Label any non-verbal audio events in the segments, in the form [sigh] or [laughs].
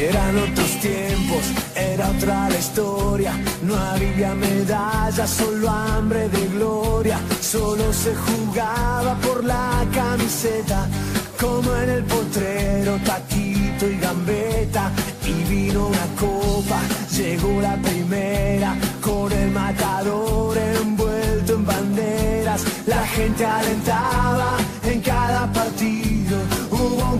Eran otros tiempos, era otra la historia. No había medallas, solo hambre de gloria. Solo se jugaba por la camiseta, como en el potrero, taquito y gambeta. Y vino una copa, llegó la primera, con el matador envuelto en banderas. La gente alentaba en cada partido,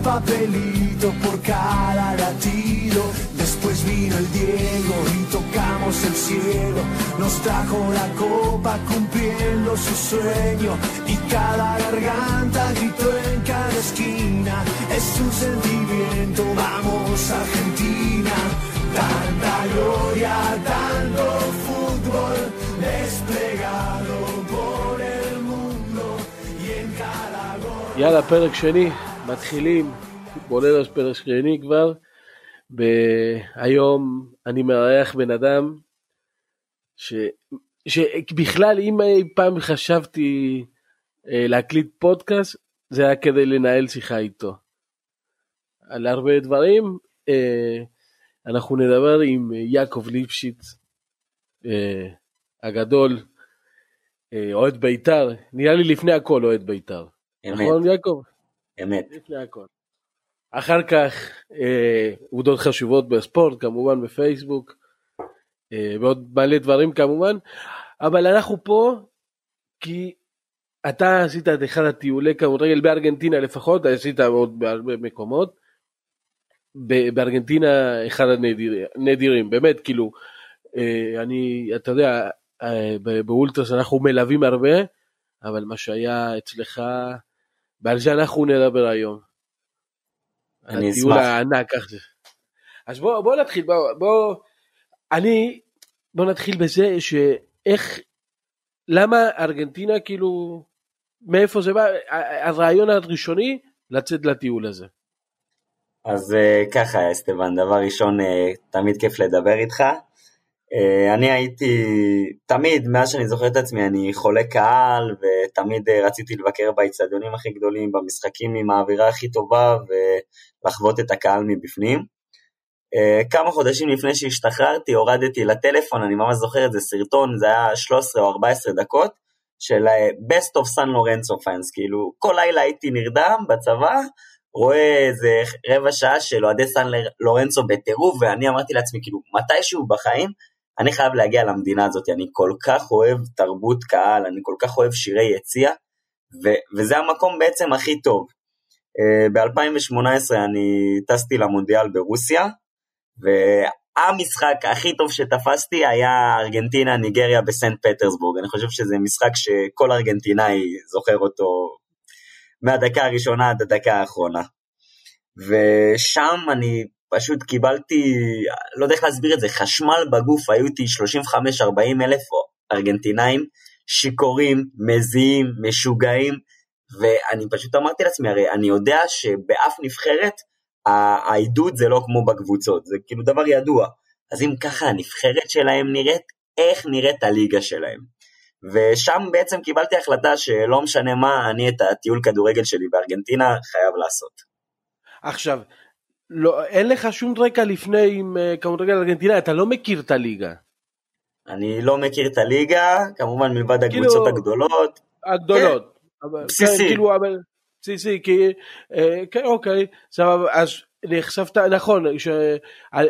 un papelito por cada latido. Después vino el Diego y tocamos el cielo. Nos trajo la copa cumpliendo su sueño. Y cada garganta gritó en cada esquina. Es un sentimiento, vamos Argentina. Tanta gloria, tanto fútbol desplegado por el mundo y en cada gol. יאללה, פרק שני, מתחילים. בולרס פרק שני כבר. והיום אני מארח בן אדם ש... שבכלל אם אי פעם חשבתי אה, להקליט פודקאסט זה היה כדי לנהל שיחה איתו. על הרבה דברים אה, אנחנו נדבר עם יעקב ליפשיץ אה, הגדול, אוהד בית"ר, נראה לי לפני הכל אוהד בית"ר. נכון יעקב? אמת. אחר כך אה, עובדות חשובות בספורט, כמובן בפייסבוק, אה, ועוד מלא דברים כמובן, אבל אנחנו פה כי אתה עשית את אחד הטיולי כדורגל בארגנטינה לפחות, עשית עוד בהרבה מקומות. בארגנטינה אחד הנדירים, נדירים, באמת, כאילו, אה, אני, אתה יודע, אה, באולטרס אנחנו מלווים הרבה, אבל מה שהיה אצלך, ועל זה אנחנו נדבר היום. אני הטיול אשמח. הענק. איך זה. אז בוא, בוא נתחיל, בוא, בוא, אני, בוא נתחיל בזה שאיך, למה ארגנטינה כאילו, מאיפה זה בא, הרעיון הראשוני לצאת לטיול הזה. אז אה, ככה, אסטבן, דבר ראשון, אה, תמיד כיף לדבר איתך. אה, אני הייתי, תמיד, מאז שאני זוכר את עצמי, אני חולה קהל, ותמיד אה, רציתי לבקר באצטדיונים הכי גדולים, במשחקים עם האווירה הכי טובה, ולחוות את הקהל מבפנים. אה, כמה חודשים לפני שהשתחררתי, הורדתי לטלפון, אני ממש זוכר את זה, סרטון, זה היה 13 או 14 דקות, של Best of San Lorenzo fans, כאילו, כל לילה הייתי נרדם בצבא, רואה איזה רבע שעה של אוהדי סן לורנצו בטירוף, ואני אמרתי לעצמי, כאילו, מתישהו בחיים, אני חייב להגיע למדינה הזאת, אני כל כך אוהב תרבות קהל, אני כל כך אוהב שירי יציע, ו- וזה המקום בעצם הכי טוב. Uh, ב-2018 אני טסתי למונדיאל ברוסיה, והמשחק הכי טוב שתפסתי היה ארגנטינה ניגריה בסנט פטרסבורג. אני חושב שזה משחק שכל ארגנטינאי זוכר אותו מהדקה הראשונה עד הדקה האחרונה. ושם אני פשוט קיבלתי, לא יודע איך להסביר את זה, חשמל בגוף, היו איתי 35-40 אלף ארגנטינאים, שיכורים, מזיעים, משוגעים, ואני פשוט אמרתי לעצמי, הרי אני יודע שבאף נבחרת העידוד זה לא כמו בקבוצות, זה כאילו דבר ידוע. אז אם ככה הנבחרת שלהם נראית, איך נראית הליגה שלהם. ושם בעצם קיבלתי החלטה שלא משנה מה, אני את הטיול כדורגל שלי בארגנטינה חייב לעשות. עכשיו, לא, אין לך שום רקע לפני עם אה, כדורגל ארגנטינה, אתה לא מכיר את הליגה. אני לא מכיר את הליגה, כמובן מלבד כאילו- הקבוצות הגדולות. הגדולות. אבל- בסיסי. כן, כאילו, אבל, בסיסי, כי, אה, כן, אוקיי, סבבה, אז נחשפת, נכון, ש, אה,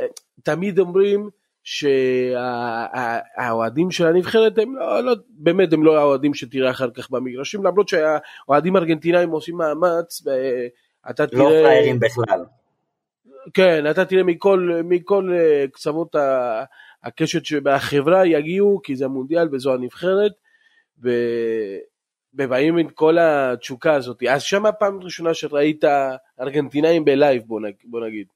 תמיד אומרים שהאוהדים של הנבחרת הם לא, לא, באמת הם לא האוהדים שתראה אחר כך במגרשים, למרות שהאוהדים ארגנטינאים עושים מאמץ, ואתה לא תראה, פראיירים בכלל. כן, אתה תראה מכל, מכל אה, קצוות הקשת שבחברה יגיעו, כי זה המונדיאל וזו הנבחרת. ובאים עם כל התשוקה הזאת. אז שם הפעם הראשונה שראית ארגנטינאים בלייב. בוא נגיד.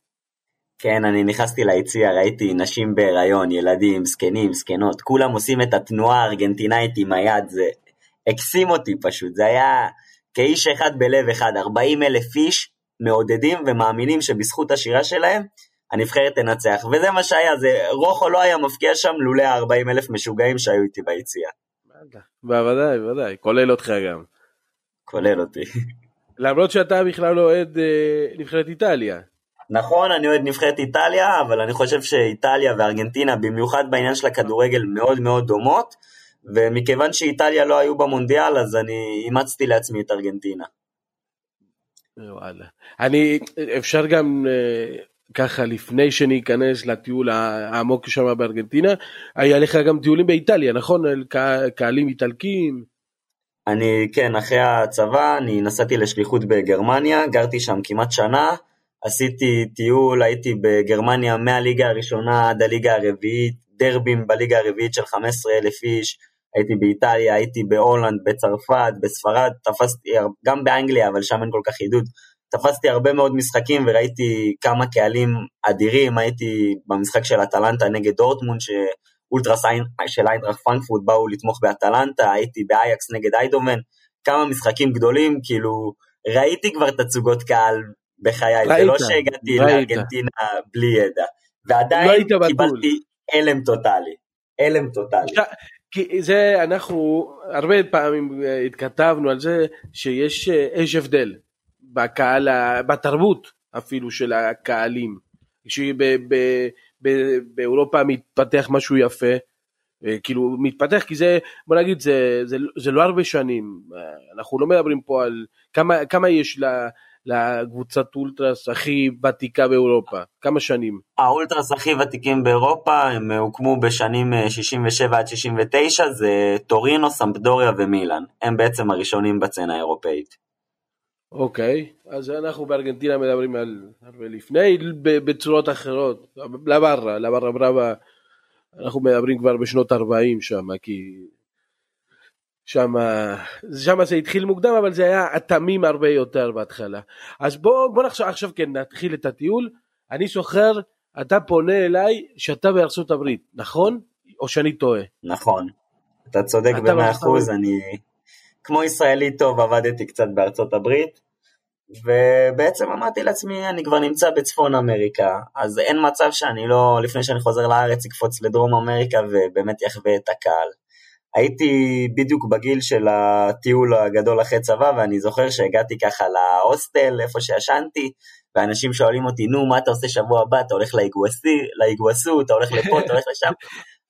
כן, אני נכנסתי ליציע, ראיתי נשים בהיריון, ילדים, זקנים, זקנות, כולם עושים את התנועה הארגנטינאית עם היד, זה הקסים אותי פשוט, זה היה כאיש אחד בלב אחד, 40 אלף איש מעודדים ומאמינים שבזכות השירה שלהם, הנבחרת תנצח, וזה מה שהיה, זה רוחו לא היה מפקיע שם לולא ה-40 אלף משוגעים שהיו איתי ביציע, בוודאי, בוודאי, כולל אותך גם. כולל אותי. למרות שאתה בכלל לא אוהד אה, נבחרת איטליה. נכון, אני אוהד נבחרת איטליה, אבל אני חושב שאיטליה וארגנטינה, במיוחד בעניין של הכדורגל, מאוד מאוד דומות, ומכיוון שאיטליה לא היו במונדיאל, אז אני אימצתי לעצמי את ארגנטינה. וואלה. אני, אפשר גם אה, ככה, לפני שניכנס לטיול העמוק שם בארגנטינה, היה לך גם טיולים באיטליה, נכון? קהלים איטלקים? אני, כן, אחרי הצבא, אני נסעתי לשליחות בגרמניה, גרתי שם כמעט שנה, עשיתי טיול, הייתי בגרמניה מהליגה הראשונה עד הליגה הרביעית, דרבים בליגה הרביעית של 15,000 איש, הייתי באיטליה, הייתי בהולנד, בצרפת, בספרד, תפסתי, גם באנגליה, אבל שם אין כל כך עידוד, תפסתי הרבה מאוד משחקים וראיתי כמה קהלים אדירים, הייתי במשחק של אטלנטה נגד דורטמונד, שאולטרס של איינטראכט פרנקפורט באו לתמוך באטלנטה, הייתי באייקס נגד איידומן, כמה משחקים גדולים, כאילו, ראיתי כבר תצוגות קהל בחיי, זה לא שהגעתי לארגנטינה בלי ידע, ועדיין לא קיבלתי הלם טוטאלי, הלם טוטאלי. כי זה, אנחנו הרבה פעמים התכתבנו על זה שיש יש הבדל בקהל, בתרבות אפילו של הקהלים. שבאירופה מתפתח משהו יפה, כאילו מתפתח כי זה, בוא נגיד, זה, זה, זה לא הרבה שנים, אנחנו לא מדברים פה על כמה, כמה יש לקבוצת אולטרס הכי ותיקה באירופה? כמה שנים? האולטרס הכי ותיקים באירופה הם הוקמו בשנים 67 עד 69, זה טורינו, סמפדוריה ומילאן. הם בעצם הראשונים בצנה האירופאית. אוקיי, אז אנחנו בארגנטינה מדברים על הרבה לפני, בצורות אחרות, לבררה, לבררה ברבה, אנחנו מדברים כבר בשנות 40 שם, כי שם, שם זה התחיל מוקדם אבל זה היה תמים הרבה יותר בהתחלה. אז בוא, בוא נחשוב עכשיו כן נתחיל את הטיול, אני זוכר, אתה פונה אליי שאתה בארצות הברית, נכון? או שאני טועה? נכון, אתה צודק במאה אחוז, אני כמו ישראלי טוב עבדתי קצת בארצות הברית, ובעצם אמרתי לעצמי, אני כבר נמצא בצפון אמריקה, אז אין מצב שאני לא, לפני שאני חוזר לארץ, אקפוץ לדרום אמריקה ובאמת יחווה את הקהל. הייתי בדיוק בגיל של הטיול הגדול אחרי צבא, ואני זוכר שהגעתי ככה להוסטל, איפה שישנתי, ואנשים שואלים אותי, נו, מה אתה עושה שבוע הבא? אתה הולך לאיגווסו, אתה הולך לפה, אתה הולך לשם?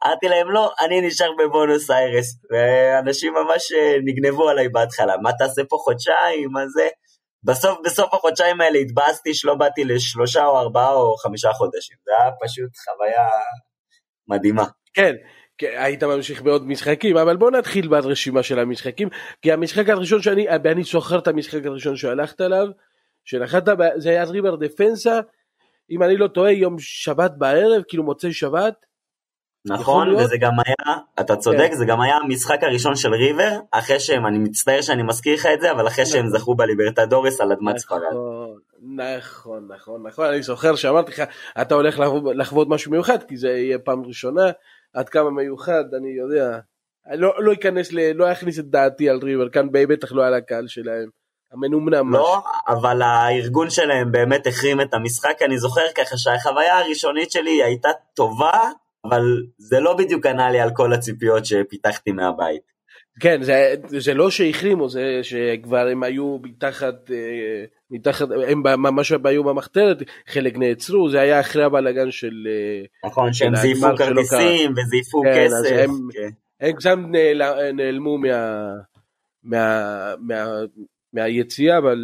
אמרתי להם, לא, אני נשאר בבונוס איירס, ואנשים ממש אה, נגנבו עליי בהתחלה, מה תעשה פה חודשיים, מה זה? בסוף, בסוף החודשיים האלה התבאסתי שלא באתי לשלושה או ארבעה או חמישה חודשים, זה היה פשוט חוויה מדהימה. כן, היית ממשיך בעוד משחקים, אבל בוא נתחיל ברשימה של המשחקים, כי המשחק הראשון שאני, אני זוכר את המשחק הראשון שהלכת אליו, שנחת, זה היה ריבר דפנסה, אם אני לא טועה, יום שבת בערב, כאילו מוצאי שבת. נכון, וזה גם היה, אתה צודק, כן. זה גם היה המשחק הראשון של ריבר, אחרי שהם, אני מצטער שאני מזכיר לך את זה, אבל אחרי שהם נכון. זכו בליברטדורס על אדמת ספרד. נכון, נכון, נכון, אני זוכר שאמרתי לך, אתה הולך לחוות משהו מיוחד, כי זה יהיה פעם ראשונה, עד כמה מיוחד, אני יודע. אני לא, לא אכנס, ל, לא אכניס את דעתי על ריבר, כאן בטח לא על הקהל שלהם. המנומנם. לא. אבל הארגון שלהם באמת החרים את המשחק, אני זוכר ככה שהחוויה הראשונית שלי הייתה טובה, אבל זה לא בדיוק ענה לי על כל הציפיות שפיתחתי מהבית. כן, זה, זה לא שהחרימו, זה שכבר הם היו מתחת, אה, מתחת, הם ממש היו במחתרת, חלק נעצרו, זה היה אחרי הבלאגן של... אה, נכון, שהם זייפו כרטיסים וזייפו כן, כסף. הם, כן. הם נעל, נעלמו מה, מה, מה, מהיציאה, אבל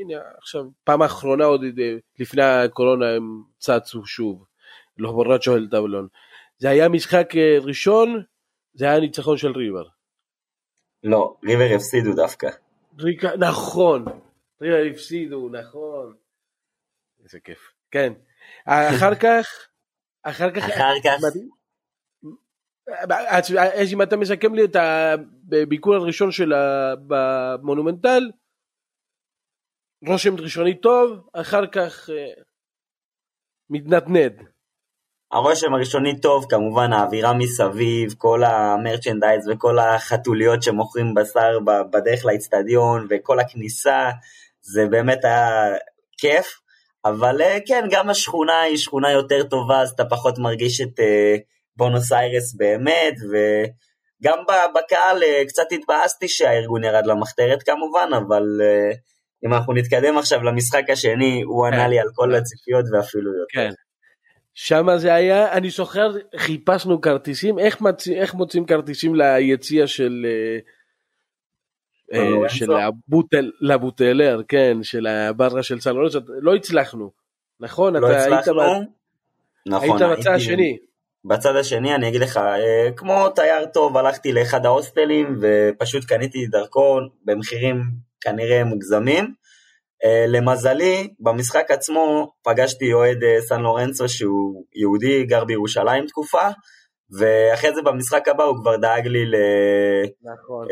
הנה עכשיו, פעם אחרונה עוד לפני הקורונה הם צצו שוב, לא בורצ'ו אל טבלון. זה היה משחק אה, ראשון, זה היה ניצחון של ריבר. לא, ריבר הפסידו דווקא. נכון, הפסידו, נכון. איזה כיף. כן. אחר [laughs] כך, אחר כך, אחר כך, אז אם אתה מסכם לי את הביקור הראשון שלה במונומנטל, רושם ראשוני טוב, אחר כך אה, מתנדנד. הרושם הראשוני טוב, כמובן האווירה מסביב, כל המרצ'נדייז וכל החתוליות שמוכרים בשר בדרך לאצטדיון וכל הכניסה, זה באמת היה כיף. אבל אה, כן, גם השכונה היא שכונה יותר טובה, אז אתה פחות מרגיש את uh, בונוס איירס באמת, וגם בקהל uh, קצת התבאסתי שהארגון ירד למחתרת כמובן, אבל uh, אם אנחנו נתקדם עכשיו למשחק השני, הוא ענה כן. לי על כל הציפיות ואפילו יותר. כן. שם זה היה, אני זוכר, חיפשנו כרטיסים, איך, מצ... איך מוצאים כרטיסים ליציע של... אה, אה, לורנצו? של הבוטל, לבוטלר, כן, של הבררה של לורנצו, לא הצלחנו, נכון? לא היית, הצלחנו. נכון, היית בצד הייתי- השני, בצד השני אני אגיד לך, אה, כמו תייר טוב הלכתי לאחד ההוסטלים ופשוט קניתי דרכון במחירים כנראה מוגזמים. אה, למזלי, במשחק עצמו פגשתי אוהד אה, סן לורנצו שהוא יהודי, גר בירושלים תקופה, ואחרי זה במשחק הבא הוא כבר דאג לי נכון.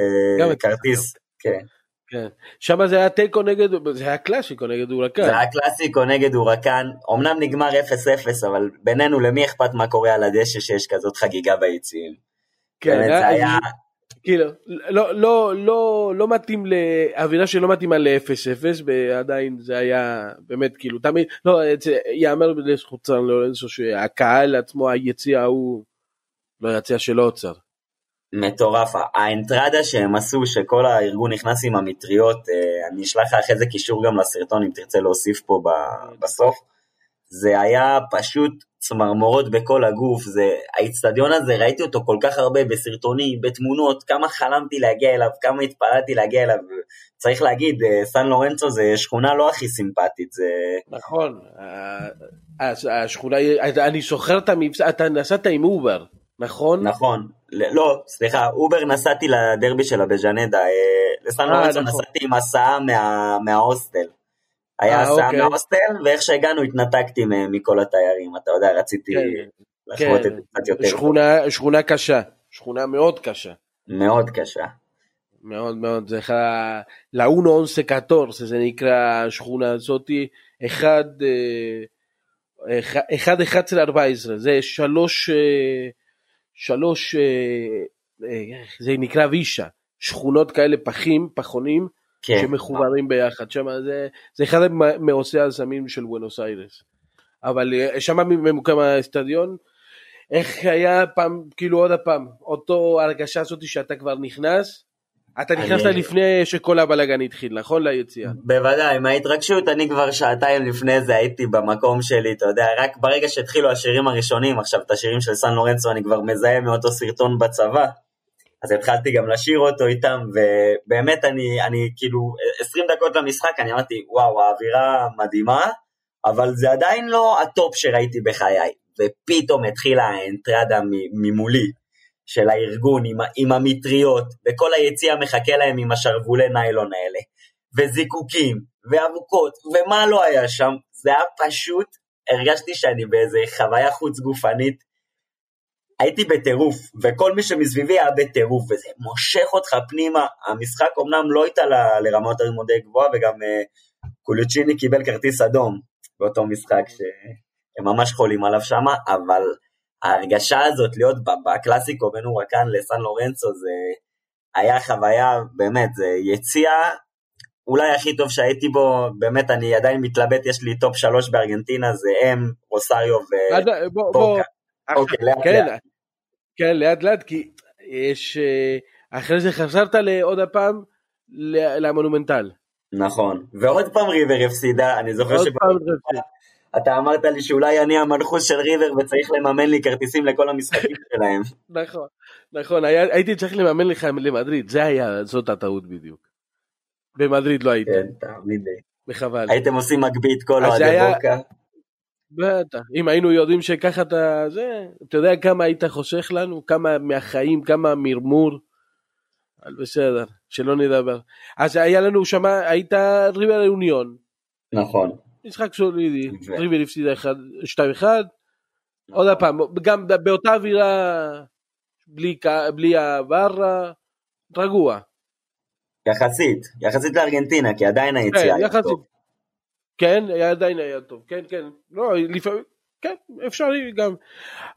לכרטיס. כן. כן. שם זה היה תיקו נגד, זה היה קלאסיקו נגד אורקן. זה היה קלאסיקו נגד הורקן, אמנם נגמר 0-0, אבל בינינו למי אכפת מה קורה על הדשא שיש כזאת חגיגה ביציעים. כן, באמת, זה היה... כאילו, לא, לא, לא, לא מתאים לאווירה שלא מתאימה ל-0-0, ועדיין זה היה באמת כאילו, תמיד, לא, זה ייאמר לזכות סן לורנצו שהקהל עצמו, היציע ההוא, לא יציע שלא עוצר. מטורף, האנטרדה שהם עשו, שכל הארגון נכנס עם המטריות, אה, אני אשלח לך אחרי זה קישור גם לסרטון אם תרצה להוסיף פה בסוף, זה היה פשוט צמרמורות בכל הגוף, זה, האיצטדיון הזה, ראיתי אותו כל כך הרבה בסרטונים, בתמונות, כמה חלמתי להגיע אליו, כמה התפללתי להגיע אליו, צריך להגיד, אה, סן לורנצו זה שכונה לא הכי סימפטית, זה... נכון, ה- ה- השכונה, אני זוכר את המבצע, אתה נסעת עם אובר, נכון? נכון, לא, סליחה, אובר נסעתי לדרבי של אבז'נדה, אה, לסן אה, לורנצו נכון. נסעתי עם הסעה מה, מההוסטל. היה אה, הסעה אוקיי. מההוסטל, ואיך שהגענו התנתקתי מכל התיירים, אתה יודע, רציתי כן, לחוות כן. את זה קצת יותר. שכונה, שכונה קשה, שכונה מאוד קשה. מאוד קשה. מאוד מאוד, זה אחד, לאונו אונסה קטורס, זה נקרא השכונה הזאתי, אחד, אה, אחד, אחד, 11, 14, זה שלוש, אה, שלוש, אה, אה, זה נקרא וישה, שכונות כאלה פחים, פחונים, כן, שמחוברים ביחד, שם זה, זה אחד מעושי הסמים של בואנוס איירס, אבל אה, שם ממוקם האצטדיון, איך היה פעם, כאילו עוד הפעם, אותו הרגשה הזאת שאתה כבר נכנס, אתה נכנסת אני- לפני שכל הבלאגן התחיל, נכון? ליציאה. בוודאי, מההתרגשות אני כבר שעתיים לפני זה הייתי במקום שלי, אתה יודע, רק ברגע שהתחילו השירים הראשונים, עכשיו את השירים של סן לורנצו אני כבר מזהה מאותו סרטון בצבא, אז התחלתי גם לשיר אותו איתם, ובאמת אני, אני כאילו, 20 דקות למשחק, אני אמרתי, וואו, האווירה מדהימה, אבל זה עדיין לא הטופ שראיתי בחיי, ופתאום התחילה ה entrada ממולי. של הארגון עם, עם המטריות, וכל היציע מחכה להם עם השרוולי ניילון האלה, וזיקוקים, ואבוקות, ומה לא היה שם, זה היה פשוט, הרגשתי שאני באיזה חוויה חוץ גופנית, הייתי בטירוף, וכל מי שמסביבי היה בטירוף, וזה מושך אותך פנימה, המשחק אמנם לא הייתה ל- לרמה יותר מדי גבוהה, וגם uh, קולוצ'יני קיבל כרטיס אדום באותו משחק שהם ממש חולים עליו שמה, אבל ההרגשה הזאת להיות בקלאסיקו בין הורקן לסן לורנצו זה היה חוויה, באמת, זה יציע אולי הכי טוב שהייתי בו, באמת אני עדיין מתלבט, יש לי טופ שלוש בארגנטינה, זה הם, רוסריו ובוקה. אוקיי, לאט כן, לאט. כן, לאט לאט, כי יש, אה, אחרי זה חזרת לעוד הפעם למונומנטל. נכון, ועוד פעם ריבר הפסידה, אני זוכר עוד שבאתה אתה אמרת לי שאולי אני המנחוס של ריבר וצריך לממן לי כרטיסים לכל המשחקים [laughs] שלהם. נכון, נכון, היה- הייתי צריך לממן לך למדריד, זה היה, זאת הטעות בדיוק. במדריד לא היית, כן, תאמין לי. וחבל. הייתם עושים מגבית כל אוהדי היה- בוקה. בטח, אם היינו יודעים שככה אתה, זה, אתה יודע כמה היית חוסך לנו, כמה מהחיים, כמה מרמור, אבל בסדר, שלא נדבר. אז היה לנו שם, היית ריבר יוניון, נכון. משחק סולידי, ו- ריבר הפסידה 2-1, עוד הפעם, גם באותה אווירה, בלי, הווארה, רגוע. יחסית, יחסית לארגנטינה, כי עדיין היציאה כן, היה. טוב. כן, היה עדיין היה טוב, כן, כן, לא, לפעמים, כן, אפשרי גם.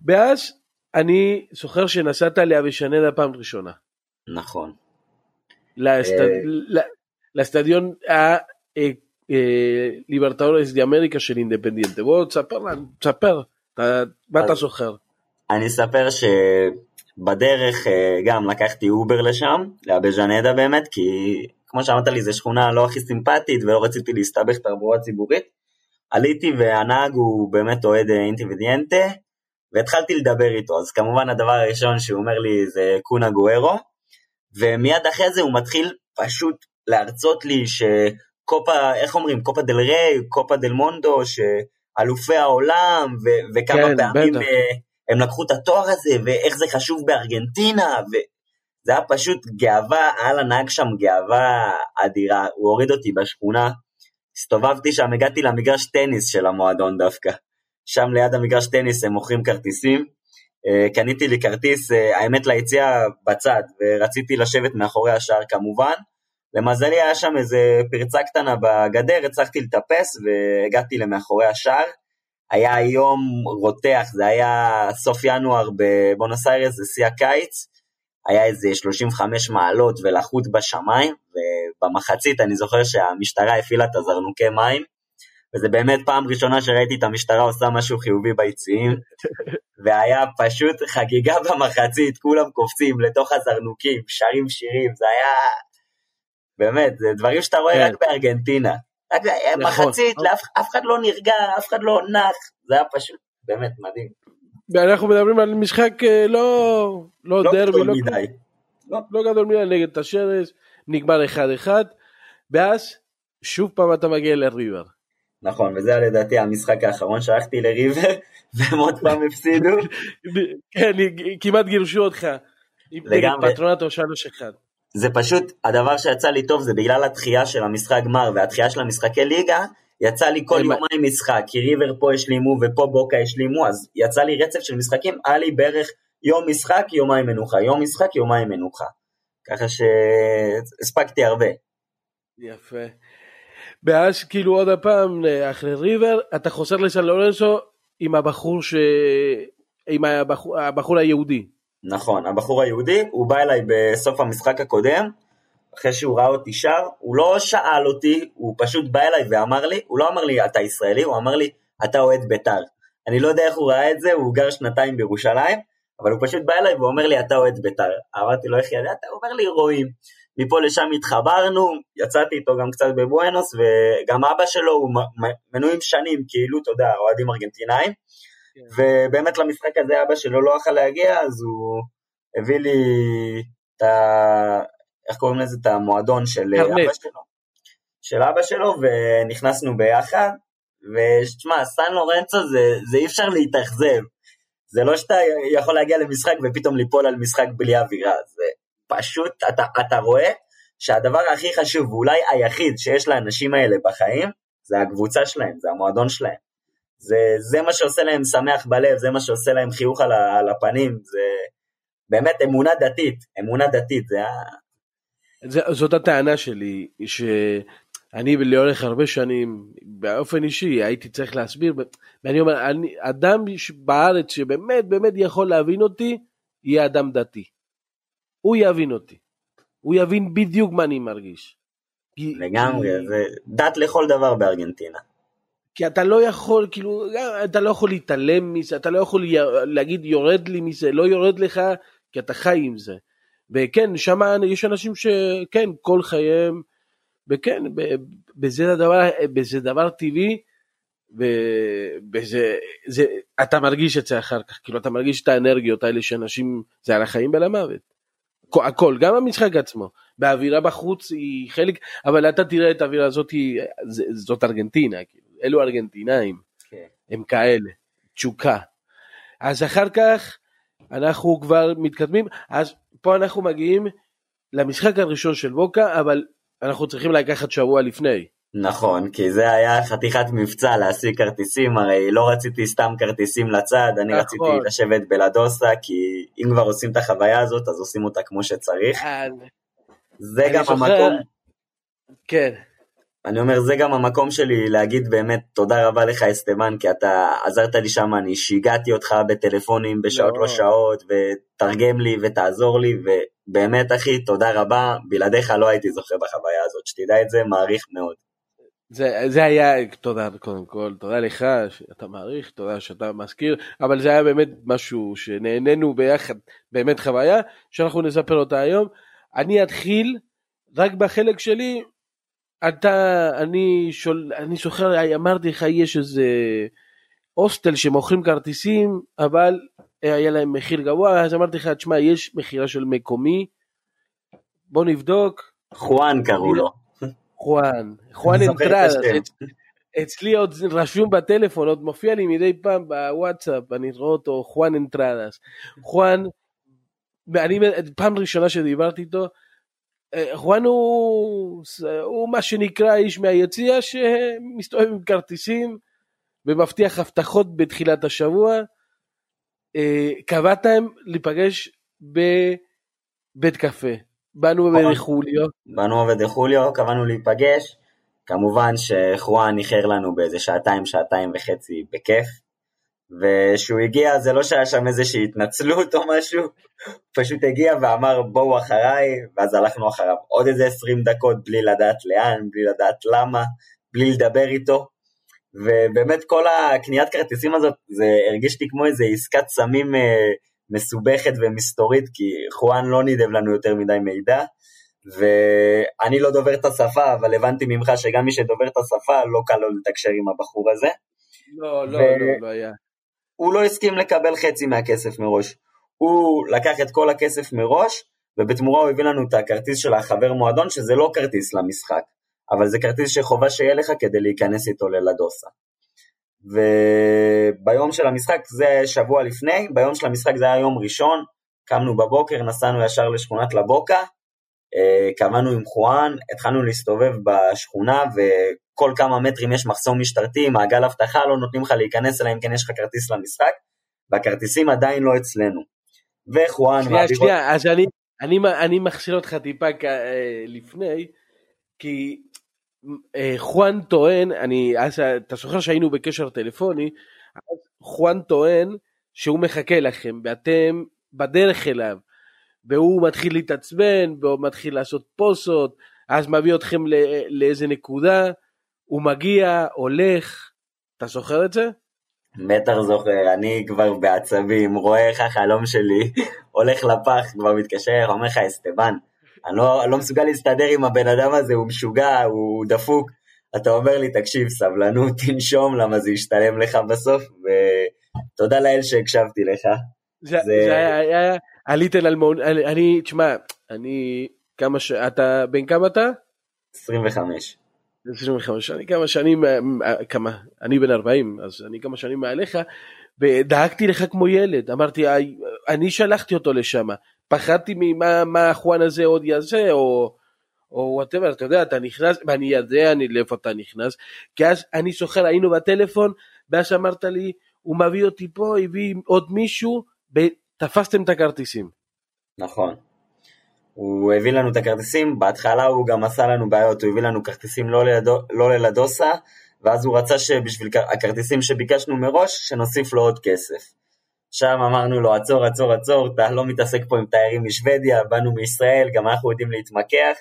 ואז אני זוכר שנסעת לאבישנדה פעם ראשונה. נכון. לאסט- אה. ל- לאסטדיון ליברטורס דה אמריקה של אינדפנדיאנטה. בוא תספר לנו, תספר, מה אתה זוכר? אני אספר שבדרך אה, גם לקחתי אובר לשם, לאבז'נדה באמת, כי כמו שאמרת לי, זו שכונה לא הכי סימפטית ולא רציתי להסתבך תחבורה ציבורית. עליתי והנהג הוא באמת אוהד אינדפנדיאנטה, והתחלתי לדבר איתו, אז כמובן הדבר הראשון שהוא אומר לי זה קון אגוארו, ומיד אחרי זה הוא מתחיל פשוט להרצות לי שקופה, איך אומרים, קופה דל ריי, קופה דל מונדו, שאלופי העולם, ו- וכמה כן, פעמים בטח. אה, הם לקחו את התואר הזה, ואיך זה חשוב בארגנטינה, וזה היה פשוט גאווה, היה לנהג שם גאווה אדירה, הוא הוריד אותי בשכונה, הסתובבתי שם, הגעתי למגרש טניס של המועדון דווקא. שם ליד המגרש טניס הם מוכרים כרטיסים. אה, קניתי לי כרטיס, אה, האמת ליציאה בצד, ורציתי לשבת מאחורי השער כמובן. למזלי היה שם איזה פרצה קטנה בגדר, הצלחתי לטפס והגעתי למאחורי השער. היה יום רותח, זה היה סוף ינואר בבונוס איירס, זה שיא הקיץ. היה איזה 35 מעלות ולחות בשמיים, ובמחצית אני זוכר שהמשטרה הפעילה את הזרנוקי מים, וזה באמת פעם ראשונה שראיתי את המשטרה עושה משהו חיובי ביציעים, [laughs] והיה פשוט חגיגה במחצית, כולם קופצים לתוך הזרנוקים, שרים שירים, זה היה... באמת, זה דברים שאתה רואה רק כן. בארגנטינה. רק נכון. מחצית, אף אחד לא נרגע, אף אחד לא נח, זה היה פשוט באמת מדהים. ואנחנו מדברים על משחק אה, לא, לא, לא דרבי, לא, מדי. לא, לא גדול מדי נגד השרש, נגמר 1-1, ואז שוב פעם אתה מגיע לריבר. נכון, וזה היה לדעתי המשחק האחרון שהלכתי לריבר, [laughs] והם עוד פעם הפסידו. [laughs] כן, כמעט גירשו אותך. לגמרי. פטרונטו 3-1. זה פשוט, הדבר שיצא לי טוב זה בגלל הדחייה של המשחק גמר והדחייה של המשחקי ליגה, יצא לי כל יומיים משחק, כי ריבר פה השלימו ופה בוקה השלימו, אז יצא לי רצף של משחקים, היה לי בערך יום משחק, יומיים מנוחה, יום משחק, יומיים מנוחה. ככה שהספקתי הרבה. יפה. ואז כאילו עוד הפעם אחרי ריבר, אתה חוזר לסן לורנסו עם הבחור ש... עם הבחור, הבחור היהודי. נכון, הבחור היהודי, הוא בא אליי בסוף המשחק הקודם, אחרי שהוא ראה אותי שר, הוא לא שאל אותי, הוא פשוט בא אליי ואמר לי, הוא לא אמר לי אתה ישראלי, הוא אמר לי אתה אוהד בית"ר. אני לא יודע איך הוא ראה את זה, הוא גר שנתיים בירושלים, אבל הוא פשוט בא אליי ואומר לי אתה אוהד בית"ר. אמרתי לו איך ידעת? הוא אומר לי רואים. מפה לשם התחברנו, יצאתי איתו גם קצת בבואנוס, וגם אבא שלו הוא מנויים שנים, כאילו, אתה יודע, אוהדים ארגנטינאים. ובאמת למשחק הזה אבא שלו לא יכול להגיע, אז הוא הביא לי את ה... איך קוראים לזה? את המועדון של אבא שלו. של אבא שלו, ונכנסנו ביחד, ותשמע, סן לורנצו זה, זה אי אפשר להתאכזב. זה לא שאתה יכול להגיע למשחק ופתאום ליפול על משחק בלי אווירה, זה פשוט, אתה, אתה רואה שהדבר הכי חשוב, ואולי היחיד שיש לאנשים האלה בחיים, זה הקבוצה שלהם, זה המועדון שלהם. זה, זה מה שעושה להם שמח בלב, זה מה שעושה להם חיוך על, על הפנים, זה באמת אמונה דתית, אמונה דתית, זה ה... זה, זאת הטענה שלי, שאני לאורך הרבה שנים, באופן אישי, הייתי צריך להסביר, ואני אומר, אני, אדם בארץ שבאמת באמת יכול להבין אותי, יהיה אדם דתי. הוא יבין אותי. הוא יבין בדיוק מה אני מרגיש. לגמרי, זה דת לכל דבר בארגנטינה. כי אתה לא יכול, כאילו, אתה לא יכול להתעלם מזה, אתה לא יכול להגיד יורד לי מזה, לא יורד לך, כי אתה חי עם זה. וכן, שם יש אנשים שכן, כל חייהם, וכן, בזה דבר, בזה דבר טבעי, ובזה, זה, אתה מרגיש את זה אחר כך, כאילו אתה מרגיש את האנרגיות האלה שאנשים, זה על החיים ועל המוות. הכל, גם המשחק עצמו. והאווירה בחוץ היא חלק, אבל אתה תראה את האווירה הזאת, זאת ארגנטינה, כאילו, אלו ארגנטינאים. כן. הם כאלה, תשוקה. אז אחר כך אנחנו כבר מתקדמים, אז פה אנחנו מגיעים למשחק הראשון של בוקה, אבל אנחנו צריכים לקחת שבוע לפני. נכון, כי זה היה חתיכת מבצע להשיג כרטיסים, הרי לא רציתי סתם כרטיסים לצד, אני נכון. רציתי לשבת בלדוסה, כי אם כבר עושים את החוויה הזאת, אז עושים אותה כמו שצריך. זה גם זוכר... המקום... כן. אני אומר, זה גם המקום שלי להגיד באמת תודה רבה לך אסטמן, כי אתה עזרת לי שם, אני שיגעתי אותך בטלפונים בשעות לא, לא שעות, ותרגם לי ותעזור לי, ובאמת אחי, תודה רבה, בלעדיך לא הייתי זוכר בחוויה הזאת, שתדע את זה, מעריך מאוד. זה, זה היה, תודה קודם כל, תודה לך שאתה מעריך, תודה שאתה מזכיר, אבל זה היה באמת משהו שנהנינו ביחד, באמת חוויה, שאנחנו נספר אותה היום. אני אתחיל רק בחלק שלי, אתה, אני, שול, אני זוכר, אמרתי לך, יש איזה הוסטל שמוכרים כרטיסים, אבל היה להם מחיר גבוה, אז אמרתי לך, תשמע, יש מכירה של מקומי, בוא נבדוק. חואן קראו לו. חואן, חואן אנטרדס. אצלי עוד רשום בטלפון, עוד מופיע לי מדי פעם בוואטסאפ, אני רואה אותו, חואן אנטרדס. חואן, אני, פעם ראשונה שדיברתי איתו, חואן הוא, הוא מה שנקרא איש מהיציע שמסתובב עם כרטיסים ומבטיח הבטחות בתחילת השבוע. קבעתם להיפגש בבית קפה. באנו בדחוליו. באנו בדחוליו, קבענו להיפגש. כמובן שחואן איחר לנו באיזה שעתיים, שעתיים וחצי בכיף. וכשהוא הגיע זה לא שהיה שם איזושהי התנצלות או משהו, פשוט הגיע ואמר בואו אחריי, ואז הלכנו אחריו עוד איזה 20 דקות בלי לדעת לאן, בלי לדעת למה, בלי לדבר איתו. ובאמת כל הקניית כרטיסים הזאת, זה הרגיש לי כמו איזה עסקת סמים אה, מסובכת ומסתורית, כי חואן לא נידב לנו יותר מדי מידע, ואני לא דובר את השפה, אבל הבנתי ממך שגם מי שדובר את השפה, לא קל לו לתקשר עם הבחור הזה. לא, לא, ו... לא, לא היה. הוא לא הסכים לקבל חצי מהכסף מראש. הוא לקח את כל הכסף מראש, ובתמורה הוא הביא לנו את הכרטיס של החבר מועדון, שזה לא כרטיס למשחק, אבל זה כרטיס שחובה שיהיה לך כדי להיכנס איתו ללדוסה. וביום של המשחק, זה שבוע לפני, ביום של המשחק זה היה יום ראשון, קמנו בבוקר, נסענו ישר לשכונת לבוקה, אה, קבענו עם חואן, התחלנו להסתובב בשכונה, וכל כמה מטרים יש מחסום משטרתי, מעגל אבטחה, לא נותנים לך להיכנס אלא אם כן יש לך כרטיס למשחק, והכרטיסים עדיין לא אצלנו. וחואן... שנייה, שנייה, אז אני, אני, אני מכשיל אותך טיפה אה, לפני, כי אה, חואן טוען, אני, אז אתה זוכר שהיינו בקשר טלפוני, חואן טוען שהוא מחכה לכם, ואתם בדרך אליו. והוא מתחיל להתעצבן, והוא מתחיל לעשות פוסות, אז מביא אתכם לאיזה נקודה, הוא מגיע, הולך, אתה זוכר את זה? בטח זוכר, אני כבר בעצבים, רואה איך החלום שלי הולך לפח, כבר מתקשר, אומר לך אסטבן, אני לא, אני לא מסוגל להסתדר עם הבן אדם הזה, הוא משוגע, הוא דפוק. אתה אומר לי, תקשיב, סבלנות, תנשום, למה זה ישתלם לך בסוף, ותודה לאל שהקשבתי לך. זה, זה... זה היה, היה, הליטל אלמון, אני, תשמע, אני, כמה ש... אתה, בן כמה אתה? 25. 25, אני כמה שנים, כמה, אני בן 40, אז אני כמה שנים מעליך, ודאגתי לך כמו ילד, אמרתי, אני שלחתי אותו לשם, פחדתי ממה החואן הזה עוד יעשה, או, או וואטאבר, אתה יודע, אתה נכנס, ואני יודע אני, לאיפה אתה נכנס, כי אז אני זוכר, היינו בטלפון, ואז אמרת לי, הוא מביא אותי פה, הביא עוד מישהו, תפסתם את הכרטיסים. נכון. הוא הביא לנו את הכרטיסים, בהתחלה הוא גם עשה לנו בעיות, הוא הביא לנו כרטיסים לא, לידו, לא ללדוסה, ואז הוא רצה שבשביל הכרטיסים שביקשנו מראש, שנוסיף לו עוד כסף. שם אמרנו לו, עצור, עצור, עצור, אתה לא מתעסק פה עם תיירים משוודיה, באנו מישראל, גם אנחנו יודעים להתמקח.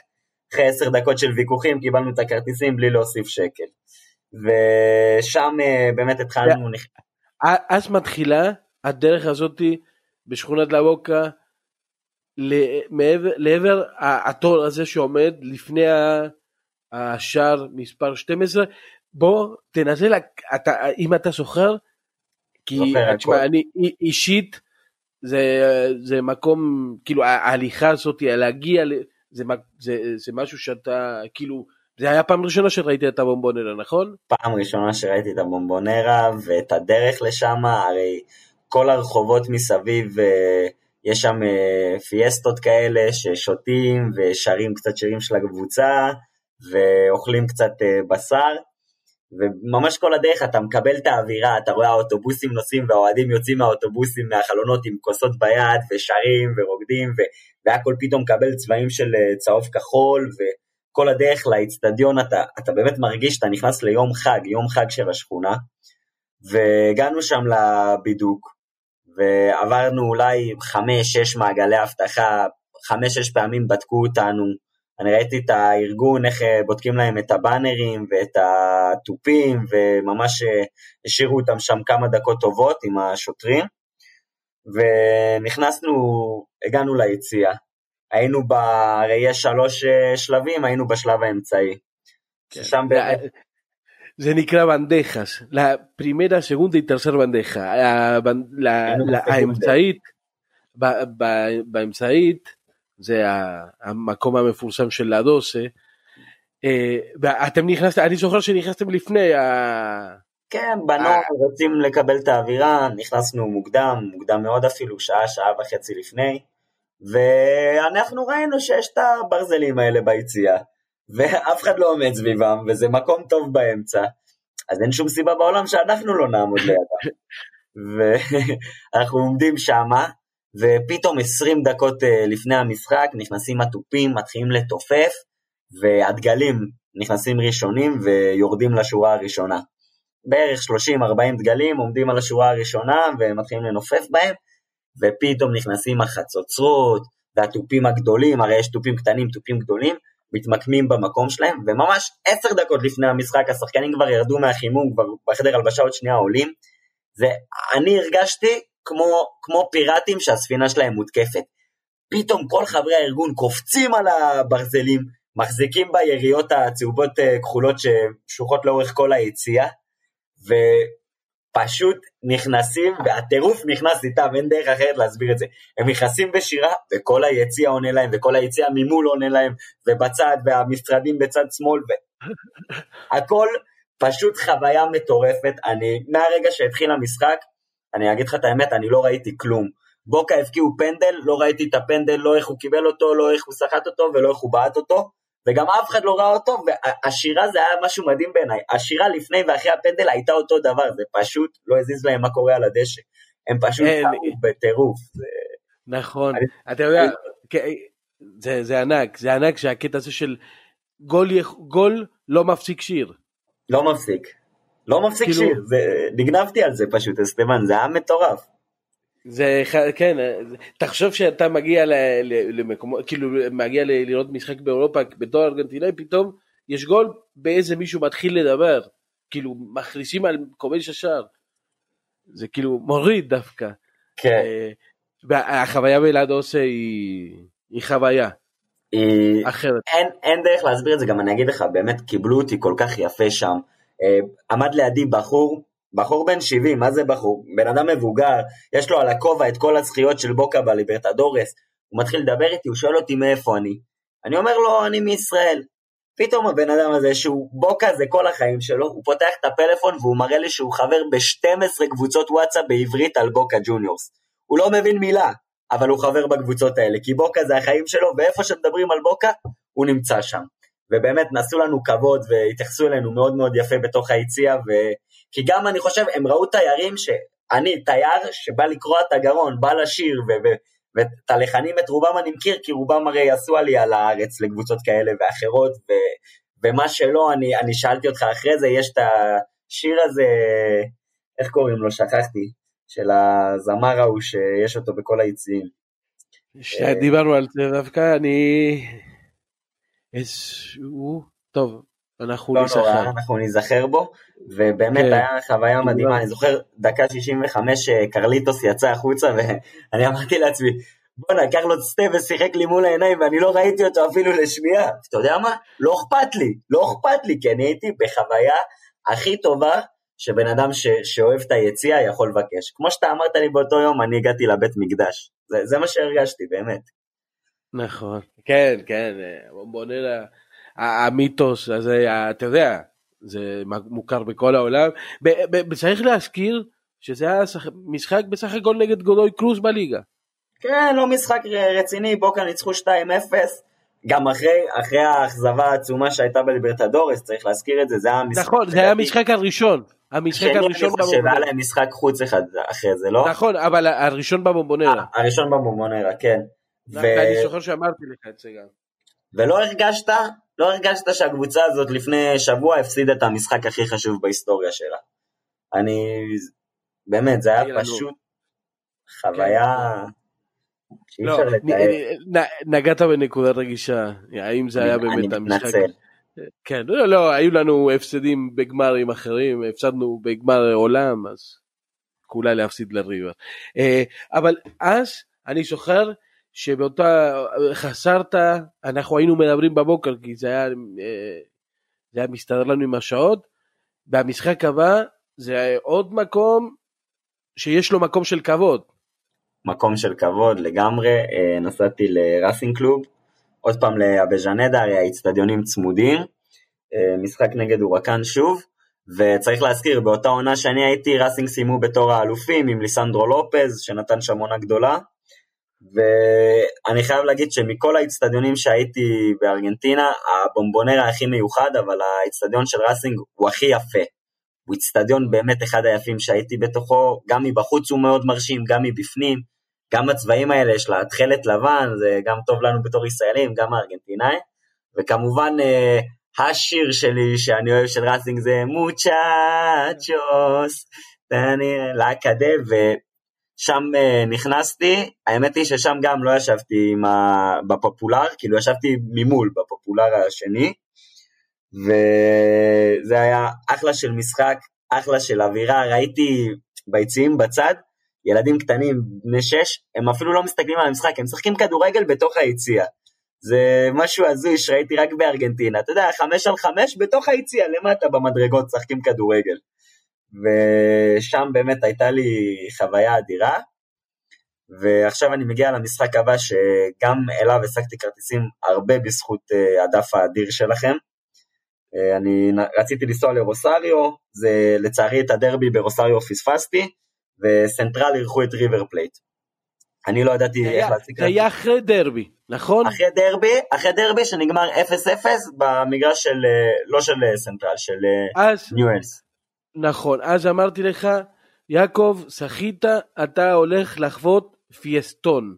אחרי עשר דקות של ויכוחים קיבלנו את הכרטיסים בלי להוסיף שקל. ושם אה, באמת התחלנו... אז מתחילה הדרך הזאתי בשכונת לבוקה לעבר התור הזה שעומד לפני השער מספר 12 בוא תנסה, אתה, אם אתה זוכר, כי תשמע, אני אישית זה, זה מקום, כאילו ההליכה הזאת, להגיע, זה, זה, זה משהו שאתה, כאילו, זה היה פעם ראשונה שראיתי את הבומבונרה, נכון? פעם ראשונה שראיתי את הבומבונרה ואת הדרך לשם, הרי כל הרחובות מסביב, אה, יש שם אה, פיאסטות כאלה ששותים ושרים קצת שירים של הקבוצה ואוכלים קצת אה, בשר. וממש כל הדרך אתה מקבל את האווירה, אתה רואה האוטובוסים נוסעים והאוהדים יוצאים מהאוטובוסים מהחלונות עם כוסות ביד ושרים ורוקדים והכל פתאום מקבל צבעים של צהוב כחול וכל הדרך לאיצטדיון אתה, אתה באמת מרגיש שאתה נכנס ליום חג, יום חג של השכונה והגענו שם לבידוק ועברנו אולי חמש-שש מעגלי אבטחה, חמש-שש פעמים בדקו אותנו, אני ראיתי את הארגון, איך אה, בודקים להם את הבאנרים ואת התופים, וממש אה, השאירו אותם שם כמה דקות טובות עם השוטרים, ונכנסנו, הגענו ליציאה, היינו ב... הרי יש שלוש אה, שלבים, היינו בשלב האמצעי. כן. ששם באמת... זה נקרא בנדחס, לפרימרה, סגונדה וטרסר בנדחה. הבנ- ל- היינו ל- בסגונדה. האמצעית, ב- ב- באמצעית, זה המקום המפורסם של לדוסה. אה, ואתם נכנסתם, אני זוכר שנכנסתם לפני, ה- כן, בנו. רוצים לקבל את האווירה, נכנסנו מוקדם, מוקדם מאוד אפילו, שעה, שעה וחצי לפני, ואנחנו ראינו שיש את הברזלים האלה ביציאה, ואף אחד לא עומד סביבם, וזה מקום טוב באמצע, אז אין שום סיבה בעולם שאנחנו לא נעמוד לידם. ואנחנו עומדים שמה, ופתאום 20 דקות אה, לפני המשחק נכנסים התופים, מתחילים לתופף, והדגלים נכנסים ראשונים ויורדים לשורה הראשונה. בערך 30-40 דגלים עומדים על השורה הראשונה ומתחילים לנופף בהם, ופתאום נכנסים החצוצרות והתופים הגדולים, הרי יש תופים קטנים, תופים גדולים, מתמקמים במקום שלהם, וממש עשר דקות לפני המשחק השחקנים כבר ירדו מהחימום, כבר בחדר הלבשה עוד שנייה עולים, ואני הרגשתי כמו, כמו פיראטים שהספינה שלהם מותקפת. פתאום כל חברי הארגון קופצים על הברזלים, מחזיקים ביריות הצהובות אה, כחולות ששוחות לאורך כל היציאה, ופשוט נכנסים, והטירוף נכנס איתם, אין דרך אחרת להסביר את זה. הם נכנסים בשירה, וכל היציע עונה להם, וכל היציע ממול עונה להם, ובצד, והמשרדים בצד שמאל, והכל [laughs] פשוט חוויה מטורפת. אני, מהרגע שהתחיל המשחק, אני אגיד לך את האמת, אני לא ראיתי כלום. בוקה הבקיעו פנדל, לא ראיתי את הפנדל, לא איך הוא קיבל אותו, לא איך הוא סחט אותו ולא איך הוא בעט אותו, וגם אף אחד לא ראה אותו, והשירה זה היה משהו מדהים בעיניי. השירה לפני ואחרי הפנדל הייתה אותו דבר, זה פשוט לא הזיז להם מה קורה על הדשא. הם פשוט. קמו בטירוף. נכון, אתה יודע, כן, זה, זה ענק, זה ענק שהקטע הזה של גול, גול לא מפסיק שיר. לא מפסיק. לא מפסיק כאילו- שיר, זה- נגנבתי על זה פשוט, אסטבן, זה היה מטורף. זה כן, תחשוב שאתה מגיע למקומות, כאילו מגיע לראות משחק באירופה בתור ארגנטינאי, פתאום יש גול באיזה מישהו מתחיל לדבר, כאילו מכריזים על כובש השער. זה כאילו מוריד דווקא. כן. אה, והחוויה בלאדוסה היא, היא חוויה היא- אחרת. אין, אין דרך להסביר את זה, גם אני אגיד לך, באמת קיבלו אותי כל כך יפה שם. אה, עמד לידי בחור, בחור בן 70, מה זה בחור? בן אדם מבוגר, יש לו על הכובע את כל הזכיות של בוקה בליברטדורס, הוא מתחיל לדבר איתי, הוא שואל אותי מאיפה אני. אני אומר לו, אני מישראל. פתאום הבן אדם הזה, שהוא בוקה זה כל החיים שלו, הוא פותח את הפלאפון והוא מראה לי שהוא חבר ב-12 קבוצות וואטסאפ בעברית על בוקה ג'וניורס. הוא לא מבין מילה, אבל הוא חבר בקבוצות האלה, כי בוקה זה החיים שלו, ואיפה שמדברים על בוקה, הוא נמצא שם. ובאמת נעשו לנו כבוד והתייחסו אלינו מאוד מאוד יפה בתוך היציע, ו... כי גם אני חושב, הם ראו תיירים שאני, תייר שבא לקרוע את הגרון, בא לשיר, ו... ו... ואת הלחנים את רובם אני מכיר, כי רובם הרי עשו עלייה לארץ לקבוצות כאלה ואחרות, ו... ומה שלא, אני, אני שאלתי אותך אחרי זה, יש את השיר הזה, איך קוראים לו, שכחתי, של הזמר ההוא שיש אותו בכל היציעים. כשדיברנו על זה דווקא אני... איזשהו... טוב, אנחנו לא ניסחר. נורא, אנחנו ניזכר בו, ובאמת כן. היה חוויה מדהימה, אני זוכר דקה 65 קרליטוס יצא החוצה ואני אמרתי לעצמי, בואנה קרלוס סטבס שיחק לי מול העיניים ואני לא ראיתי אותו אפילו לשנייה, אתה יודע מה? לא אכפת לי, לא אכפת לי, כי אני הייתי בחוויה הכי טובה שבן אדם ש, שאוהב את היציע יכול לבקש. כמו שאתה אמרת לי באותו יום, אני הגעתי לבית מקדש, זה, זה מה שהרגשתי באמת. נכון. כן, כן, בונבונרה, המיתוס הזה, אתה יודע, זה מוכר בכל העולם. צריך להזכיר שזה היה שח- משחק בסך הכל נגד גולוי קרוז בליגה. כן, לא משחק רציני, בוקה ניצחו 2-0. גם אחרי, אחרי האכזבה העצומה שהייתה בליברטדורס, צריך להזכיר את זה, זה היה המשחק... נכון, זה היה המשחק הראשון. המשחק הראשון חושב, היה. להם משחק חוץ אחד אחרי זה, לא? נכון, אבל הראשון בבומבונרה. הראשון בבומבונרה, כן. ו... ואני זוכר שאמרתי לך את זה גם. ולא הרגשת, לא הרגשת שהקבוצה הזאת לפני שבוע הפסידה את המשחק הכי חשוב בהיסטוריה שלה. אני, באמת, זה היה. פשוט חוויה שאי לא, נגעת בנקודה רגישה, האם זה היה באמת המשחק? כן, לא, לא, היו לנו הפסדים בגמרים אחרים, הפסדנו בגמר עולם, אז כולה להפסיד לריבר. אה, אבל אז אני זוכר שבאותה חסרת, אנחנו היינו מדברים בבוקר כי זה היה, זה היה מסתדר לנו עם השעות, והמשחק הבא זה עוד מקום שיש לו מקום של כבוד. מקום של כבוד לגמרי, נסעתי לראסינג קלוב, עוד פעם לאבז'נדה, הרי האיצטדיונים צמודים, משחק נגד אורקן שוב, וצריך להזכיר, באותה עונה שאני הייתי, ראסינג סיימו בתור האלופים עם ליסנדרו לופז, שנתן שם עונה גדולה, ואני חייב להגיד שמכל האיצטדיונים שהייתי בארגנטינה, הבומבונרה הכי מיוחד, אבל האיצטדיון של ראסינג הוא הכי יפה. הוא איצטדיון באמת אחד היפים שהייתי בתוכו, גם מבחוץ הוא מאוד מרשים, גם מבפנים, גם הצבעים האלה, יש לה תכלת לבן, זה גם טוב לנו בתור ישראלים, גם הארגנטינאי, וכמובן אה, השיר שלי שאני אוהב של ראסינג זה מוצ'אצ'וס, לאקדה, ושם uh, נכנסתי, האמת היא ששם גם לא ישבתי ה... בפופולר, כאילו ישבתי ממול בפופולר השני, וזה היה אחלה של משחק, אחלה של אווירה, ראיתי ביציעים בצד, ילדים קטנים, בני שש, הם אפילו לא מסתכלים על המשחק, הם משחקים כדורגל בתוך היציע. זה משהו הזוי שראיתי רק בארגנטינה. אתה יודע, חמש על חמש בתוך היציע למטה במדרגות משחקים כדורגל. ושם באמת הייתה לי חוויה אדירה. ועכשיו אני מגיע למשחק הבא שגם אליו השגתי כרטיסים הרבה בזכות אה, הדף האדיר שלכם. אה, אני רציתי לנסוע לרוסריו, זה לצערי את הדרבי ברוסריו פספסתי, וסנטרל אירחו את ריבר פלייט. אני לא ידעתי איך להציג... זה היה אחרי דרבי, נכון? אחרי דרבי, אחרי דרבי שנגמר 0-0 במגרש של, אה, לא של סנטרל, של ניואלס. נכון, אז אמרתי לך, יעקב, זכית, אתה הולך לחוות fiestón.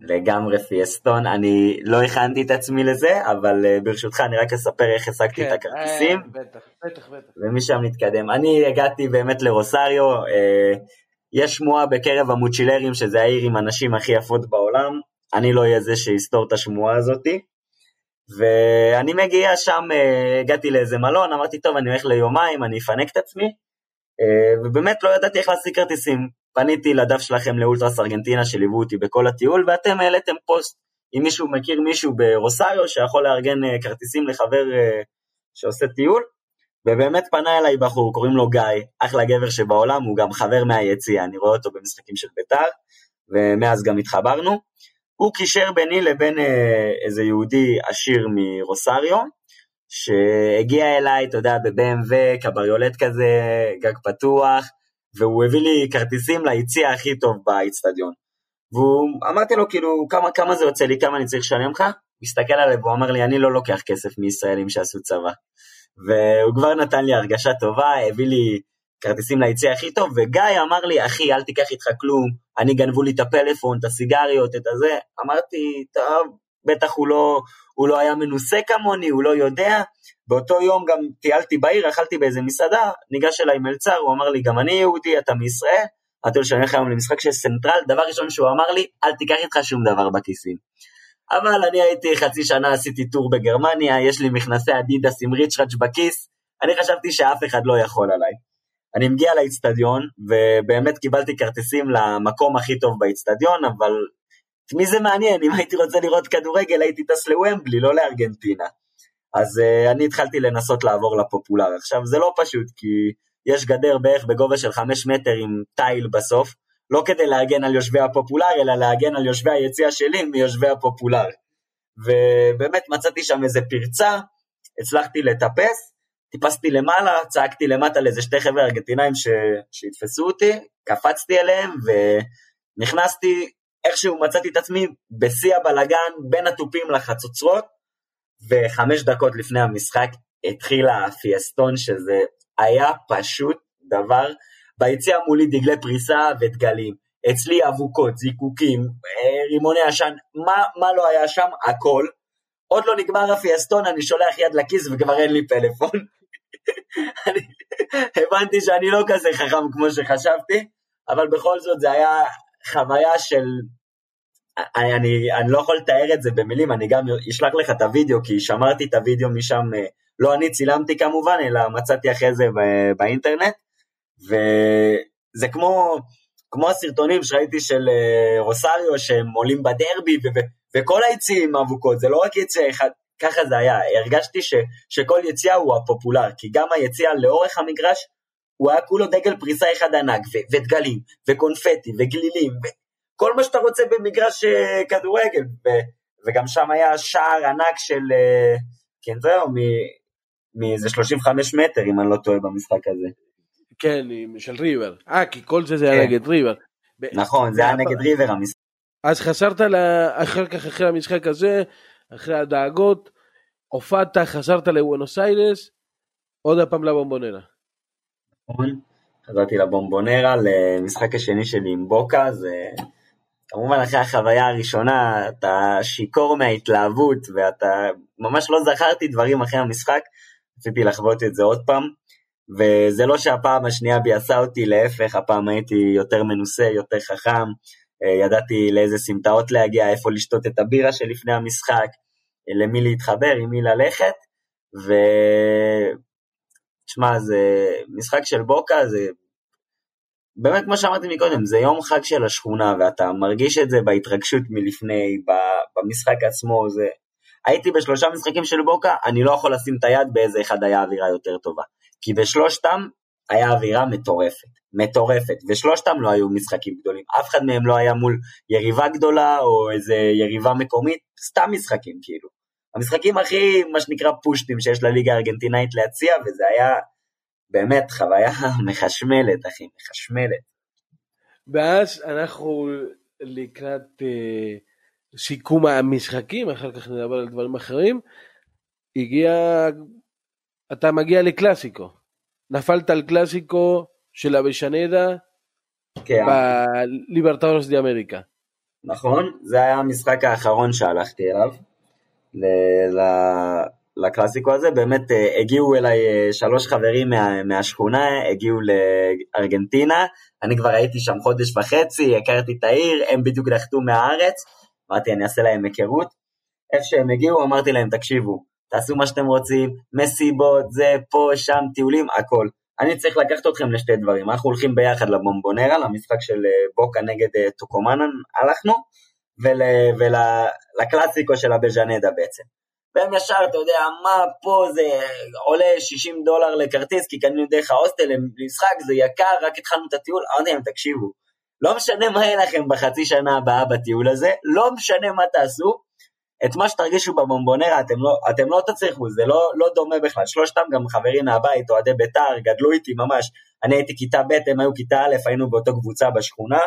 לגמרי fiestón, אני לא הכנתי את עצמי לזה, אבל uh, ברשותך אני רק אספר איך השגתי כן, את הכרטיסים. אה, בטח, בטח, בטח. ומשם נתקדם. אני הגעתי באמת לרוסריו, uh, יש שמועה בקרב המוצ'ילרים שזה העיר עם הנשים הכי יפות בעולם, אני לא אהיה זה שיסתור את השמועה הזאתי. ואני מגיע שם, uh, הגעתי לאיזה מלון, אמרתי טוב אני הולך ליומיים, אני אפנק את עצמי, uh, ובאמת לא ידעתי איך להשיג כרטיסים. פניתי לדף שלכם לאולטרס ארגנטינה שליוו אותי בכל הטיול, ואתם העליתם פוסט אם מישהו מכיר מישהו ברוסריו שיכול לארגן uh, כרטיסים לחבר שעושה טיול, ובאמת פנה אליי בחור, קוראים לו גיא, אחלה גבר שבעולם, הוא גם חבר מהיציע, אני רואה אותו במשחקים של בית"ר, ומאז גם התחברנו. הוא קישר ביני לבין אה, איזה יהודי עשיר מרוסריו, שהגיע אליי, אתה יודע, ב-BMW, קבריולט כזה, גג פתוח, והוא הביא לי כרטיסים ליציע הכי טוב באיצטדיון. והוא, אמרתי לו, כאילו, כמה, כמה זה יוצא לי, כמה אני צריך לשלם לך? הוא הסתכל עליי והוא אמר לי, אני לא לוקח כסף מישראלים שעשו צבא. והוא כבר נתן לי הרגשה טובה, הביא לי כרטיסים ליציע הכי טוב, וגיא אמר לי, אחי, אל תיקח איתך כלום, אני גנבו לי את הפלאפון, את הסיגריות, את הזה. אמרתי, טוב, בטח הוא לא, הוא לא היה מנוסה כמוני, הוא לא יודע. באותו יום גם טיילתי בעיר, אכלתי באיזה מסעדה, ניגש אליי מלצר, הוא אמר לי, גם אני יהודי, אתה מישראל? אמרתי לו שאני הולך היום למשחק של סנטרל, דבר ראשון שהוא אמר לי, אל תיקח איתך שום דבר בכיסים. אבל אני הייתי חצי שנה עשיתי tour בגרמניה, יש לי מכנסי אדידס עם ריצ'ראץ' בכיס, אני חשבתי שאף אחד לא יכול עליי. אני מגיע לאיצטדיון, ובאמת קיבלתי כרטיסים למקום הכי טוב באיצטדיון, אבל את מי זה מעניין? אם הייתי רוצה לראות כדורגל הייתי טס לוומבלי, לא לארגנטינה. אז uh, אני התחלתי לנסות לעבור לפופולר. עכשיו, זה לא פשוט, כי יש גדר בערך בגובה של 5 מטר עם תיל בסוף, לא כדי להגן על יושבי הפופולר, אלא להגן על יושבי היציע שלי מיושבי הפופולר. ובאמת מצאתי שם איזה פרצה, הצלחתי לטפס, טיפסתי למעלה, צעקתי למטה לאיזה שתי חבר'ה ארגנטינאים ש... שיתפסו אותי, קפצתי אליהם ונכנסתי, איכשהו מצאתי את עצמי בשיא הבלגן בין התופים לחצוצרות, וחמש דקות לפני המשחק התחיל הפיאסטון שזה היה פשוט דבר ביציע מולי דגלי פריסה ודגלים. אצלי אבוקות, זיקוקים, אה, רימוני עשן, מה, מה לא היה שם? הכל. עוד לא נגמר הפיאסטון, אני שולח יד לכיס וכבר אין לי פלאפון. אני הבנתי שאני לא כזה חכם כמו שחשבתי, אבל בכל זאת זה היה חוויה של... אני, אני, אני לא יכול לתאר את זה במילים, אני גם אשלח לך את הוידאו, כי שמרתי את הוידאו משם, אה, לא אני צילמתי כמובן, אלא מצאתי אחרי זה באינטרנט. וזה כמו, כמו הסרטונים שראיתי של אה, רוסריו, שהם עולים בדרבי, וכל היציאים אבוקות, זה לא רק יציאה אחד, ככה זה היה, הרגשתי ש, שכל יציאה הוא הפופולר, כי גם היציאה לאורך המגרש, הוא היה כולו דגל פריסה אחד ענק, ו- ודגלים, וקונפטי, וגלילים, וכל מה שאתה רוצה במגרש uh, כדורגל, ו- וגם שם היה שער ענק של, uh, כן זהו, מאיזה 35 מטר, אם אני לא טועה במשחק הזה. כן, של ריבר. אה, כי כל זה זה היה כן. נגד ריבר. נכון, זה היה נגד ריבר המשחק. אז חזרת אחר כך, אחרי המשחק הזה, אחרי הדאגות, הופעת, חזרת לוונוס איירס, עוד הפעם לבומבונרה. נכון, חזרתי לבומבונרה, למשחק השני שלי עם בוקה, זה כמובן אחרי החוויה הראשונה, אתה שיכור מההתלהבות, ואתה, ממש לא זכרתי דברים אחרי המשחק, רציתי לחוות את זה עוד פעם, וזה לא שהפעם השנייה ביאסה אותי, להפך, הפעם הייתי יותר מנוסה, יותר חכם, ידעתי לאיזה סמטאות להגיע, איפה לשתות את הבירה שלפני המשחק, אה, למי להתחבר, עם מי ללכת, ו... תשמע, זה משחק של בוקה, זה באמת כמו שאמרתי מקודם, זה יום חג של השכונה, ואתה מרגיש את זה בהתרגשות מלפני, במשחק עצמו, זה... הייתי בשלושה משחקים של בוקה, אני לא יכול לשים את היד באיזה אחד היה אווירה יותר טובה. כי בשלושתם היה אווירה מטורפת, מטורפת, ושלושתם לא היו משחקים גדולים, אף אחד מהם לא היה מול יריבה גדולה או איזה יריבה מקומית, סתם משחקים כאילו. המשחקים הכי, מה שנקרא פושטים שיש לליגה הארגנטינאית להציע, וזה היה באמת חוויה [laughs] מחשמלת, אחי, מחשמלת. ואז אנחנו לקראת אה, סיכום המשחקים, אחר כך נדבר על דברים אחרים, הגיע, אתה מגיע לקלאסיקו. נפלת על קלאסיקו של אבישנדה כן. בליברטורס די אמריקה. נכון, זה היה המשחק האחרון שהלכתי אליו, לקלאסיקו הזה, באמת אה, הגיעו אליי אה, שלוש חברים מה, מהשכונה, הגיעו לארגנטינה, אני כבר הייתי שם חודש וחצי, הכרתי את העיר, הם בדיוק נחתו מהארץ, אמרתי אני אעשה להם היכרות, איפה שהם הגיעו אמרתי להם תקשיבו, תעשו מה שאתם רוצים, מסיבות, זה, פה, שם, טיולים, הכל. אני צריך לקחת אתכם לשתי דברים, אנחנו הולכים ביחד לבומבונרה, למשחק של אה, בוקה נגד טוקומנן, הלכנו, ולקלאסיקו של הבז'נדה בעצם. והם ישר, אתה יודע, מה פה זה עולה 60 דולר לכרטיס, כי קנינו דרך ההוסטל למשחק, זה יקר, רק התחלנו את הטיול, אמרתי להם, תקשיבו, לא משנה מה יהיה לכם בחצי שנה הבאה בטיול הזה, לא משנה מה תעשו, את מה שתרגישו בבומבונרה אתם לא, אתם לא תצליחו, זה לא, לא דומה בכלל, שלושתם גם חברים מהבית, אוהדי בית"ר, גדלו איתי ממש, אני הייתי כיתה ב', הם היו כיתה א', היינו באותו קבוצה בשכונה,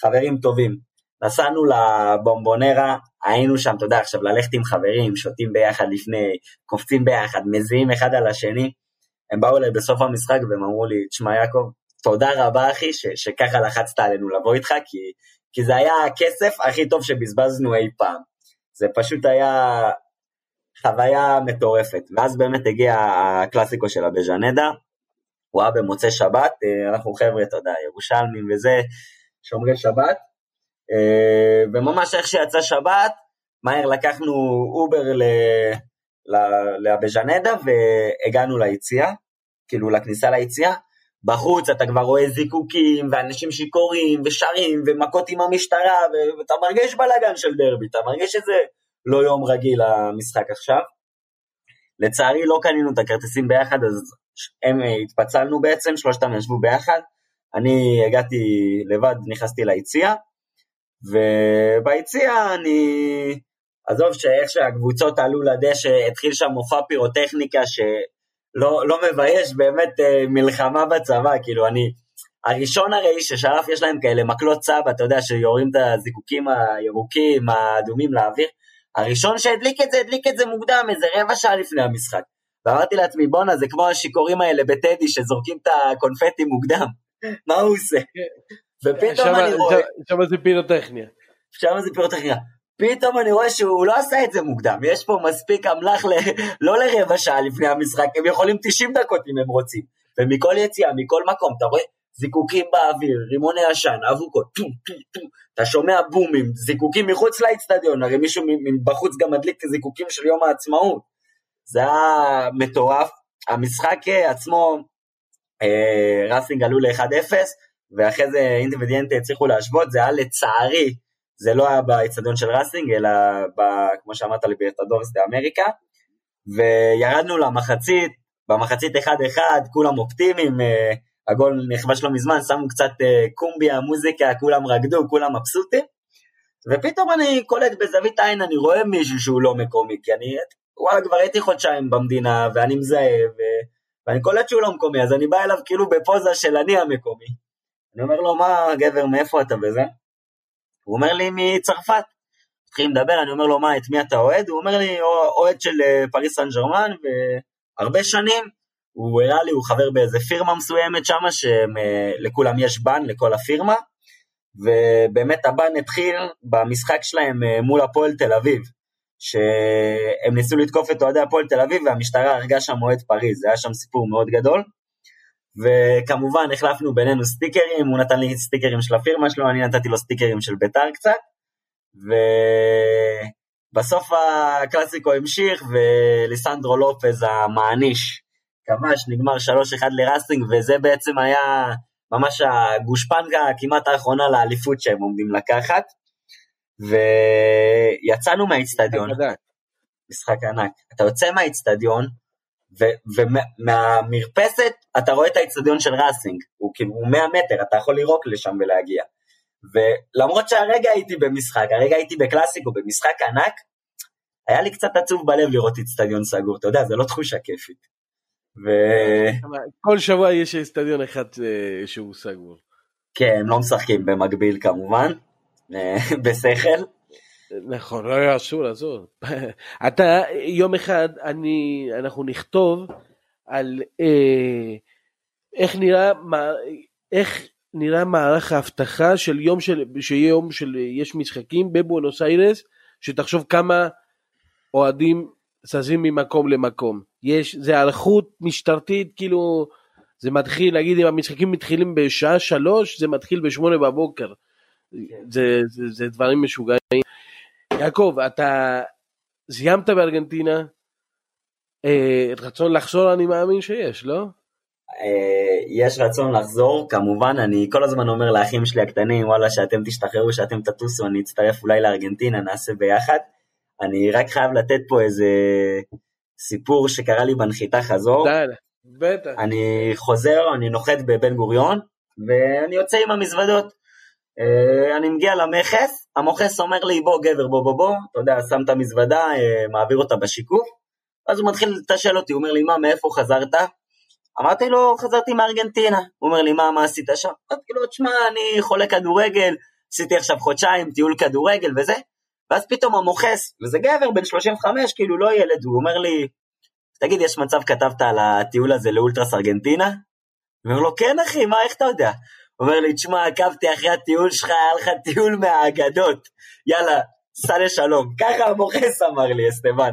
חברים טובים. נסענו לבומבונרה, היינו שם, אתה יודע, עכשיו ללכת עם חברים, שותים ביחד לפני, קופצים ביחד, מזיעים אחד על השני. הם באו אליי בסוף המשחק והם אמרו לי, תשמע יעקב, תודה רבה אחי ש- שככה לחצת עלינו לבוא איתך, כי, כי זה היה הכסף הכי טוב שבזבזנו אי פעם. זה פשוט היה חוויה מטורפת. ואז באמת הגיע הקלאסיקו של אבז'נדה, הוא היה במוצאי שבת, אה, אנחנו חבר'ה, אתה יודע, ירושלמים וזה, שומרי שבת, אה, וממש איך שיצא שבת, מהר לקחנו אובר לאבז'נדה והגענו ליציע, כאילו לכניסה ליציע. בחוץ אתה כבר רואה זיקוקים, ואנשים שיכורים, ושרים, ומכות עם המשטרה, ואתה מרגיש בלאגן של דרבי, אתה מרגיש שזה לא יום רגיל המשחק עכשיו. לצערי לא קנינו את הכרטיסים ביחד, אז הם אה, התפצלנו בעצם, שלושתם ישבו ביחד. אני הגעתי לבד, נכנסתי ליציאה, וביציאה אני... עזוב שאיך שהקבוצות עלו לדשא, התחיל שם מופע פירוטכניקה שלא לא מבייש באמת אה, מלחמה בצבא, כאילו אני... הראשון הרי ששרף יש להם כאלה מקלות סבא, אתה יודע, שיורים את הזיקוקים הירוקים, האדומים לאוויר, הראשון שהדליק את זה, הדליק את זה מוקדם, איזה רבע שעה לפני המשחק. ואמרתי לעצמי, בואנה, זה כמו השיכורים האלה בטדי שזורקים את הקונפטי מוקדם, [laughs] מה הוא עושה? ופתאום אני רואה... שם זה פירוטכניה. שם זה פירוטכניה. פתאום אני רואה שהוא לא עשה את זה מוקדם, יש פה מספיק אמל"ח ל... לא לרבע שעה לפני המשחק, הם יכולים 90 דקות אם הם רוצים. ומכל יציאה, מכל מקום, אתה רואה זיקוקים באוויר, רימוני עשן, אבוקות, טו, טו, טו, אתה שומע בומים, זיקוקים מחוץ לאצטדיון, הרי מישהו מבחוץ גם מדליק זיקוקים של יום העצמאות. זה היה מטורף. המשחק עצמו, אה, ראסינג עלו ל-1-0, ואחרי זה אינדפנדיינטה הצליחו להשוות, זה היה לצערי, זה לא היה באצטדיון של ראסינג, אלא ב, כמו שאמרת ליברטדורס דה אמריקה, וירדנו למחצית, במחצית 1-1, כולם אופטימיים, אה, הגול נכבש לא מזמן, שמו קצת אה, קומביה, מוזיקה, כולם רקדו, כולם מבסוטים, ופתאום אני קולט בזווית עין, אני רואה מישהו שהוא לא מקומי, כי אני, וואלה, כבר הייתי חודשיים במדינה, ואני מזהה, ו... ואני קולט שהוא לא מקומי, אז אני בא אליו כאילו בפוזה של אני המקומי. אני אומר לו, מה, גבר, מאיפה אתה בזה? הוא אומר לי, מצרפת. מתחילים לדבר, אני אומר לו, מה, את מי אתה אוהד? הוא אומר לי, אוהד של אה, פריס סן ג'רמן, והרבה שנים. הוא הראה לי, הוא חבר באיזה פירמה מסוימת שם, שלכולם יש בן, לכל הפירמה, ובאמת הבן התחיל במשחק שלהם אה, מול הפועל תל אביב, שהם ניסו לתקוף את אוהדי הפועל תל אביב והמשטרה הרגה שם אוהד פריז, זה היה שם סיפור מאוד גדול. וכמובן החלפנו בינינו סטיקרים, הוא נתן לי סטיקרים של הפירמה שלו, אני נתתי לו סטיקרים של ביתר קצת, ובסוף הקלאסיקו המשיך וליסנדרו לופז המעניש כבש, נגמר 3-1 לראסטינג, וזה בעצם היה ממש הגושפנקה כמעט האחרונה לאליפות שהם עומדים לקחת. ויצאנו מהאיצטדיון, משחק ענק, אתה יוצא מהאיצטדיון, ומהמרפסת אתה רואה את האיצטדיון של ראסינג, הוא כאילו 100 מטר, אתה יכול לירוק לשם ולהגיע. ולמרות שהרגע הייתי במשחק, הרגע הייתי בקלאסיקו, במשחק ענק, היה לי קצת עצוב בלב לראות איצטדיון סגור, אתה יודע, זה לא תחושה כיפית. ו... כל שבוע יש איצטדיון אחד אה, שהוא סגור. כן, הם לא משחקים במקביל כמובן, אה, בשכל. נכון, לא אסור, אסור. [laughs] אתה, יום אחד אני, אנחנו נכתוב על אה, איך נראה, איך נראה מערך האבטחה של יום של, שיהיה יום של, יש משחקים בבואנוס איירס, שתחשוב כמה אוהדים זזים ממקום למקום. יש, זה היערכות משטרתית, כאילו, זה מתחיל, נגיד אם המשחקים מתחילים בשעה שלוש, זה מתחיל בשמונה בבוקר. זה, זה, זה דברים משוגעים. יעקב, אתה סיימת בארגנטינה, אה, רצון לחזור אני מאמין שיש, לא? אה, יש רצון לחזור, כמובן, אני כל הזמן אומר לאחים שלי הקטנים, וואלה, שאתם תשתחררו, שאתם תטוסו, אני אצטרף אולי לארגנטינה, נעשה ביחד. אני רק חייב לתת פה איזה סיפור שקרה לי בנחיתה חזור. בטח. אני חוזר, אני נוחת בבן גוריון, ואני יוצא עם המזוודות. אה, אני מגיע למכס, המוכס אומר לי, בוא גבר, בוא בוא בוא, אתה יודע, שם את המזוודה, אה, מעביר אותה בשיקוף, אז הוא מתחיל לתשאל אותי, הוא אומר לי, מה, מאיפה חזרת? אמרתי לו, חזרתי מארגנטינה. הוא אומר לי, מה, מה עשית שם? אמרתי לו, תשמע, אני חולה כדורגל, עשיתי עכשיו חודשיים טיול כדורגל וזה, ואז פתאום המוכס, וזה גבר בן 35, כאילו לא ילד, הוא אומר לי, תגיד, יש מצב כתבת על הטיול הזה לאולטרס ארגנטינה? אני אומר לו, כן אחי, מה, איך אתה יודע? אומר לי, תשמע, עקבתי אחרי הטיול שלך, היה לך טיול מהאגדות, יאללה, סע לשלום. ככה המוכס אמר לי, אסטבן.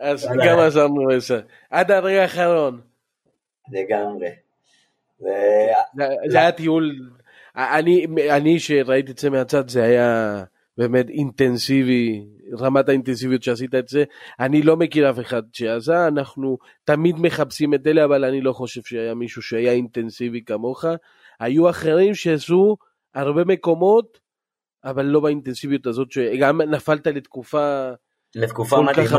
אז גם עזרנו לזה. עד הרגע האחרון. לגמרי. זה היה טיול, אני שראיתי את זה מהצד, זה היה... באמת אינטנסיבי, רמת האינטנסיביות שעשית את זה. אני לא מכיר אף אחד שעשה, אנחנו תמיד מחפשים את אלה, אבל אני לא חושב שהיה מישהו שהיה אינטנסיבי כמוך. היו אחרים שעשו הרבה מקומות, אבל לא באינטנסיביות הזאת, שגם נפלת לתקופה, לתקופה מדהימה.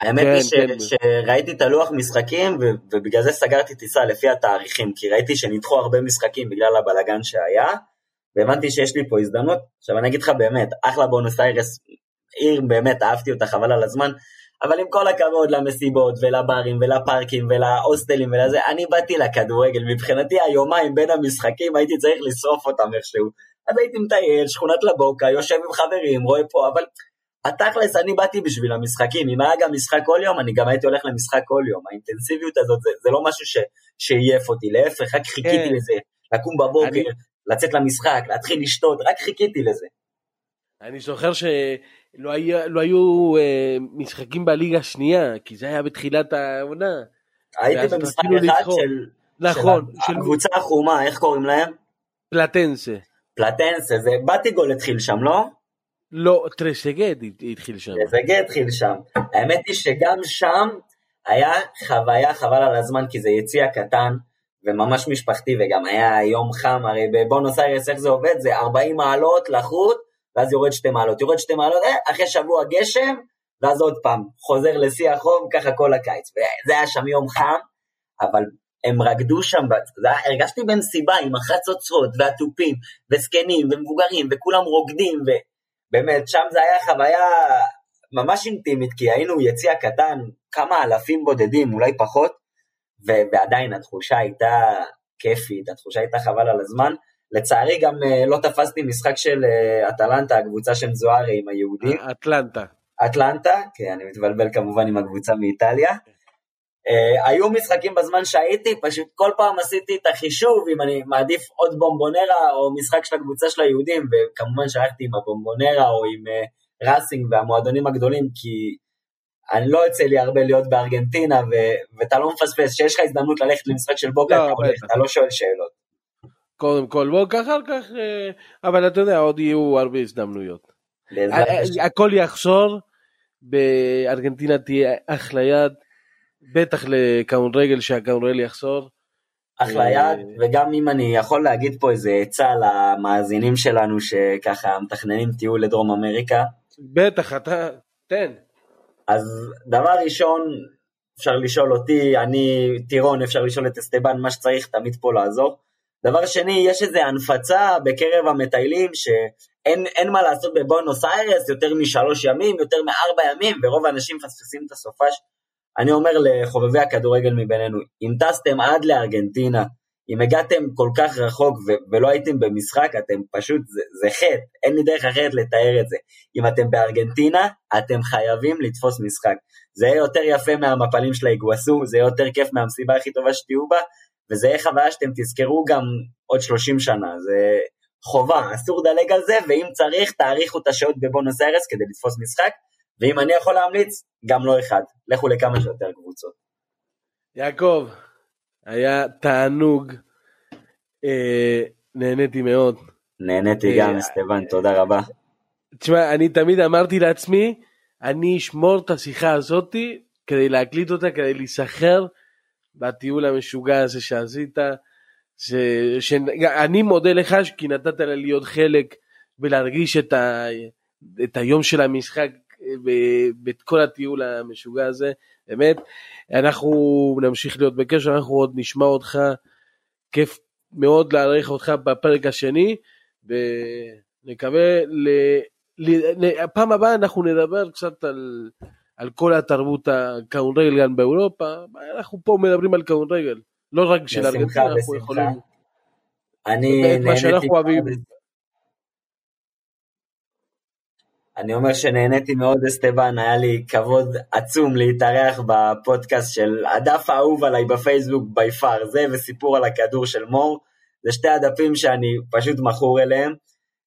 האמת כן, היא כן. שראיתי את הלוח משחקים ובגלל זה סגרתי טיסה לפי התאריכים, כי ראיתי שנדחו הרבה משחקים בגלל הבלגן שהיה, והבנתי שיש לי פה הזדמנות. עכשיו אני אגיד לך באמת, אחלה בונוס איירס, עיר באמת, אהבתי אותה, חבל על הזמן, אבל עם כל הכבוד למסיבות ולברים ולפארקים ולהוסטלים ולזה, אני באתי לכדורגל, מבחינתי היומיים בין המשחקים הייתי צריך לשרוף אותם איכשהו. אז הייתי מטייל, שכונת לבוקה, יושב עם חברים, רואה פה, אבל התכלס, אני באתי בשביל המשחקים, אם היה גם משחק כל יום, אני גם הייתי הולך למשחק כל יום. האינטנסיביות הזאת זה, זה לא משהו ש, שעייף אותי, להפך, רק חיכיתי כן. לזה, לקום בבוקר, אני... לצאת למשחק, להתחיל לשתות, רק חיכיתי לזה. אני זוכר שלא היה, לא היו אה, משחקים בליגה השנייה, כי זה היה בתחילת העונה. הייתי במשחק אחד של, נכון, של, של הקבוצה החומה, איך קוראים להם? פלטנסה. פלטנסה, זה בטיגול התחיל שם, לא? לא, טרסגד התחיל שם. טרסגד התחיל שם. האמת היא שגם שם היה חוויה חבל על הזמן, כי זה יציע קטן, וממש משפחתי, וגם היה יום חם, הרי בבונוס איירס איך זה עובד? זה 40 מעלות לחוט, ואז יורד שתי מעלות, יורד שתי מעלות, אה, אחרי שבוע גשם, ואז עוד פעם, חוזר לשיא החום, ככה כל הקיץ. וזה היה שם יום חם, אבל הם רקדו שם, הרגשתי במסיבה עם החצוצרות והתופים, וזקנים ומבוגרים, וכולם רוקדים, ובאמת, שם זה היה חוויה ממש אינטימית, כי היינו יציע קטן, כמה אלפים בודדים, אולי פחות, ועדיין התחושה הייתה כיפית, התחושה הייתה חבל על הזמן. לצערי גם uh, לא תפסתי משחק של uh, אטלנטה, הקבוצה של זוהרי עם היהודים. אטלנטה. אטלנטה, כי אני מתבלבל כמובן עם הקבוצה מאיטליה. היו משחקים בזמן שהייתי, פשוט כל פעם עשיתי את החישוב אם אני מעדיף עוד בומבונרה או משחק של הקבוצה של היהודים, וכמובן שהלכתי עם הבומבונרה או עם ראסינג והמועדונים הגדולים, כי אני לא יוצא לי הרבה להיות בארגנטינה, ו- ואתה לא מפספס, שיש לך הזדמנות ללכת למשחק של בוקה, לא, אתה לא שואל שאלות. קודם כל בוקה, אחר כך, אה, אבל אתה יודע, עוד יהיו הרבה הזדמנויות. הכל יחזור, בארגנטינה תהיה אחלה יד, בטח לכדורגל שהכדורגל יחזור. אחלה יד, וגם אם אני יכול להגיד פה איזה עצה למאזינים שלנו שככה מתכננים טיול לדרום אמריקה. בטח, אתה, תן. אז דבר ראשון, אפשר לשאול אותי, אני טירון, אפשר לשאול את אסטבן, מה שצריך, תמיד פה לעזור. דבר שני, יש איזו הנפצה בקרב המטיילים שאין מה לעשות בבונוס איירס יותר משלוש ימים, יותר מארבע ימים, ורוב האנשים מפספסים את הסופש. אני אומר לחובבי הכדורגל מבינינו, אם טסתם עד לארגנטינה, אם הגעתם כל כך רחוק ו- ולא הייתם במשחק, אתם פשוט, זה, זה חטא, אין לי דרך אחרת לתאר את זה. אם אתם בארגנטינה, אתם חייבים לתפוס משחק. זה יהיה יותר יפה מהמפלים של האיגווסו, זה יהיה יותר כיף מהמסיבה הכי טובה שתהיו בה, וזה יהיה חוויה שאתם תזכרו גם עוד 30 שנה. זה חובה, אסור לדלג על זה, ואם צריך, תאריכו את השעות בבונוס ארס כדי לתפוס משחק, ואם אני יכול להמליץ, גם לא אחד. לכו לכמה שיותר קבוצות. יעקב, היה תענוג, אה, נהניתי מאוד. נהניתי אה, גם, אסטבן, תודה רבה. תשמע, אני תמיד אמרתי לעצמי, אני אשמור את השיחה הזאתי כדי להקליט אותה, כדי להיסחר בטיול המשוגע הזה שעשית. ש... שאני מודה לך כי נתת לי להיות חלק ולהרגיש את, ה... את היום של המשחק ואת כל הטיול המשוגע הזה, באמת. אנחנו נמשיך להיות בקשר, אנחנו עוד נשמע אותך, כיף מאוד להעריך אותך בפרק השני, ונקווה, ל... ל... פעם הבאה אנחנו נדבר קצת על, על כל התרבות הכדורגל גם באירופה, אנחנו פה מדברים על כדורגל, לא רק של ארגנטינה, אנחנו יכולים... אני נהניתי אני אומר שנהניתי מאוד אסטבן, היה לי כבוד עצום להתארח בפודקאסט של הדף האהוב עליי בפייסבוק בי פאר, זה וסיפור על הכדור של מור, זה שתי הדפים שאני פשוט מכור אליהם.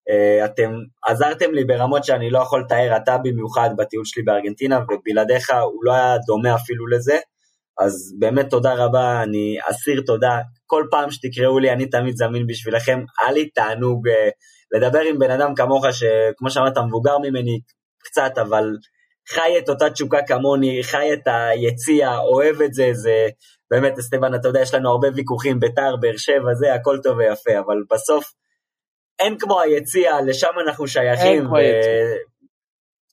אה, אתם עזרתם לי ברמות שאני לא יכול לתאר, אתה במיוחד בטיול שלי בארגנטינה, ובלעדיך הוא לא היה דומה אפילו לזה. אז באמת תודה רבה, אני אסיר תודה. כל פעם שתקראו לי, אני תמיד זמין בשבילכם. היה לי תענוג אה, לדבר עם בן אדם כמוך, שכמו שאמרת, מבוגר ממני קצת, אבל חי את אותה תשוקה כמוני, חי את היציע, אוהב את זה, זה באמת, אסטבן, אתה יודע, יש לנו הרבה ויכוחים, ביתר, באר שבע, זה, הכל טוב ויפה, אבל בסוף אין כמו היציע, לשם אנחנו שייכים.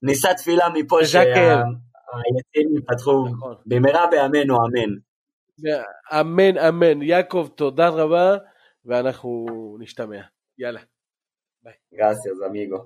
נישא תפילה מפה שהיציעים יפתחו נכון. במהרה בימינו, אמן. אמן, אמן. יעקב, תודה רבה, ואנחנו נשתמע. יאללה. Gracias, amigo.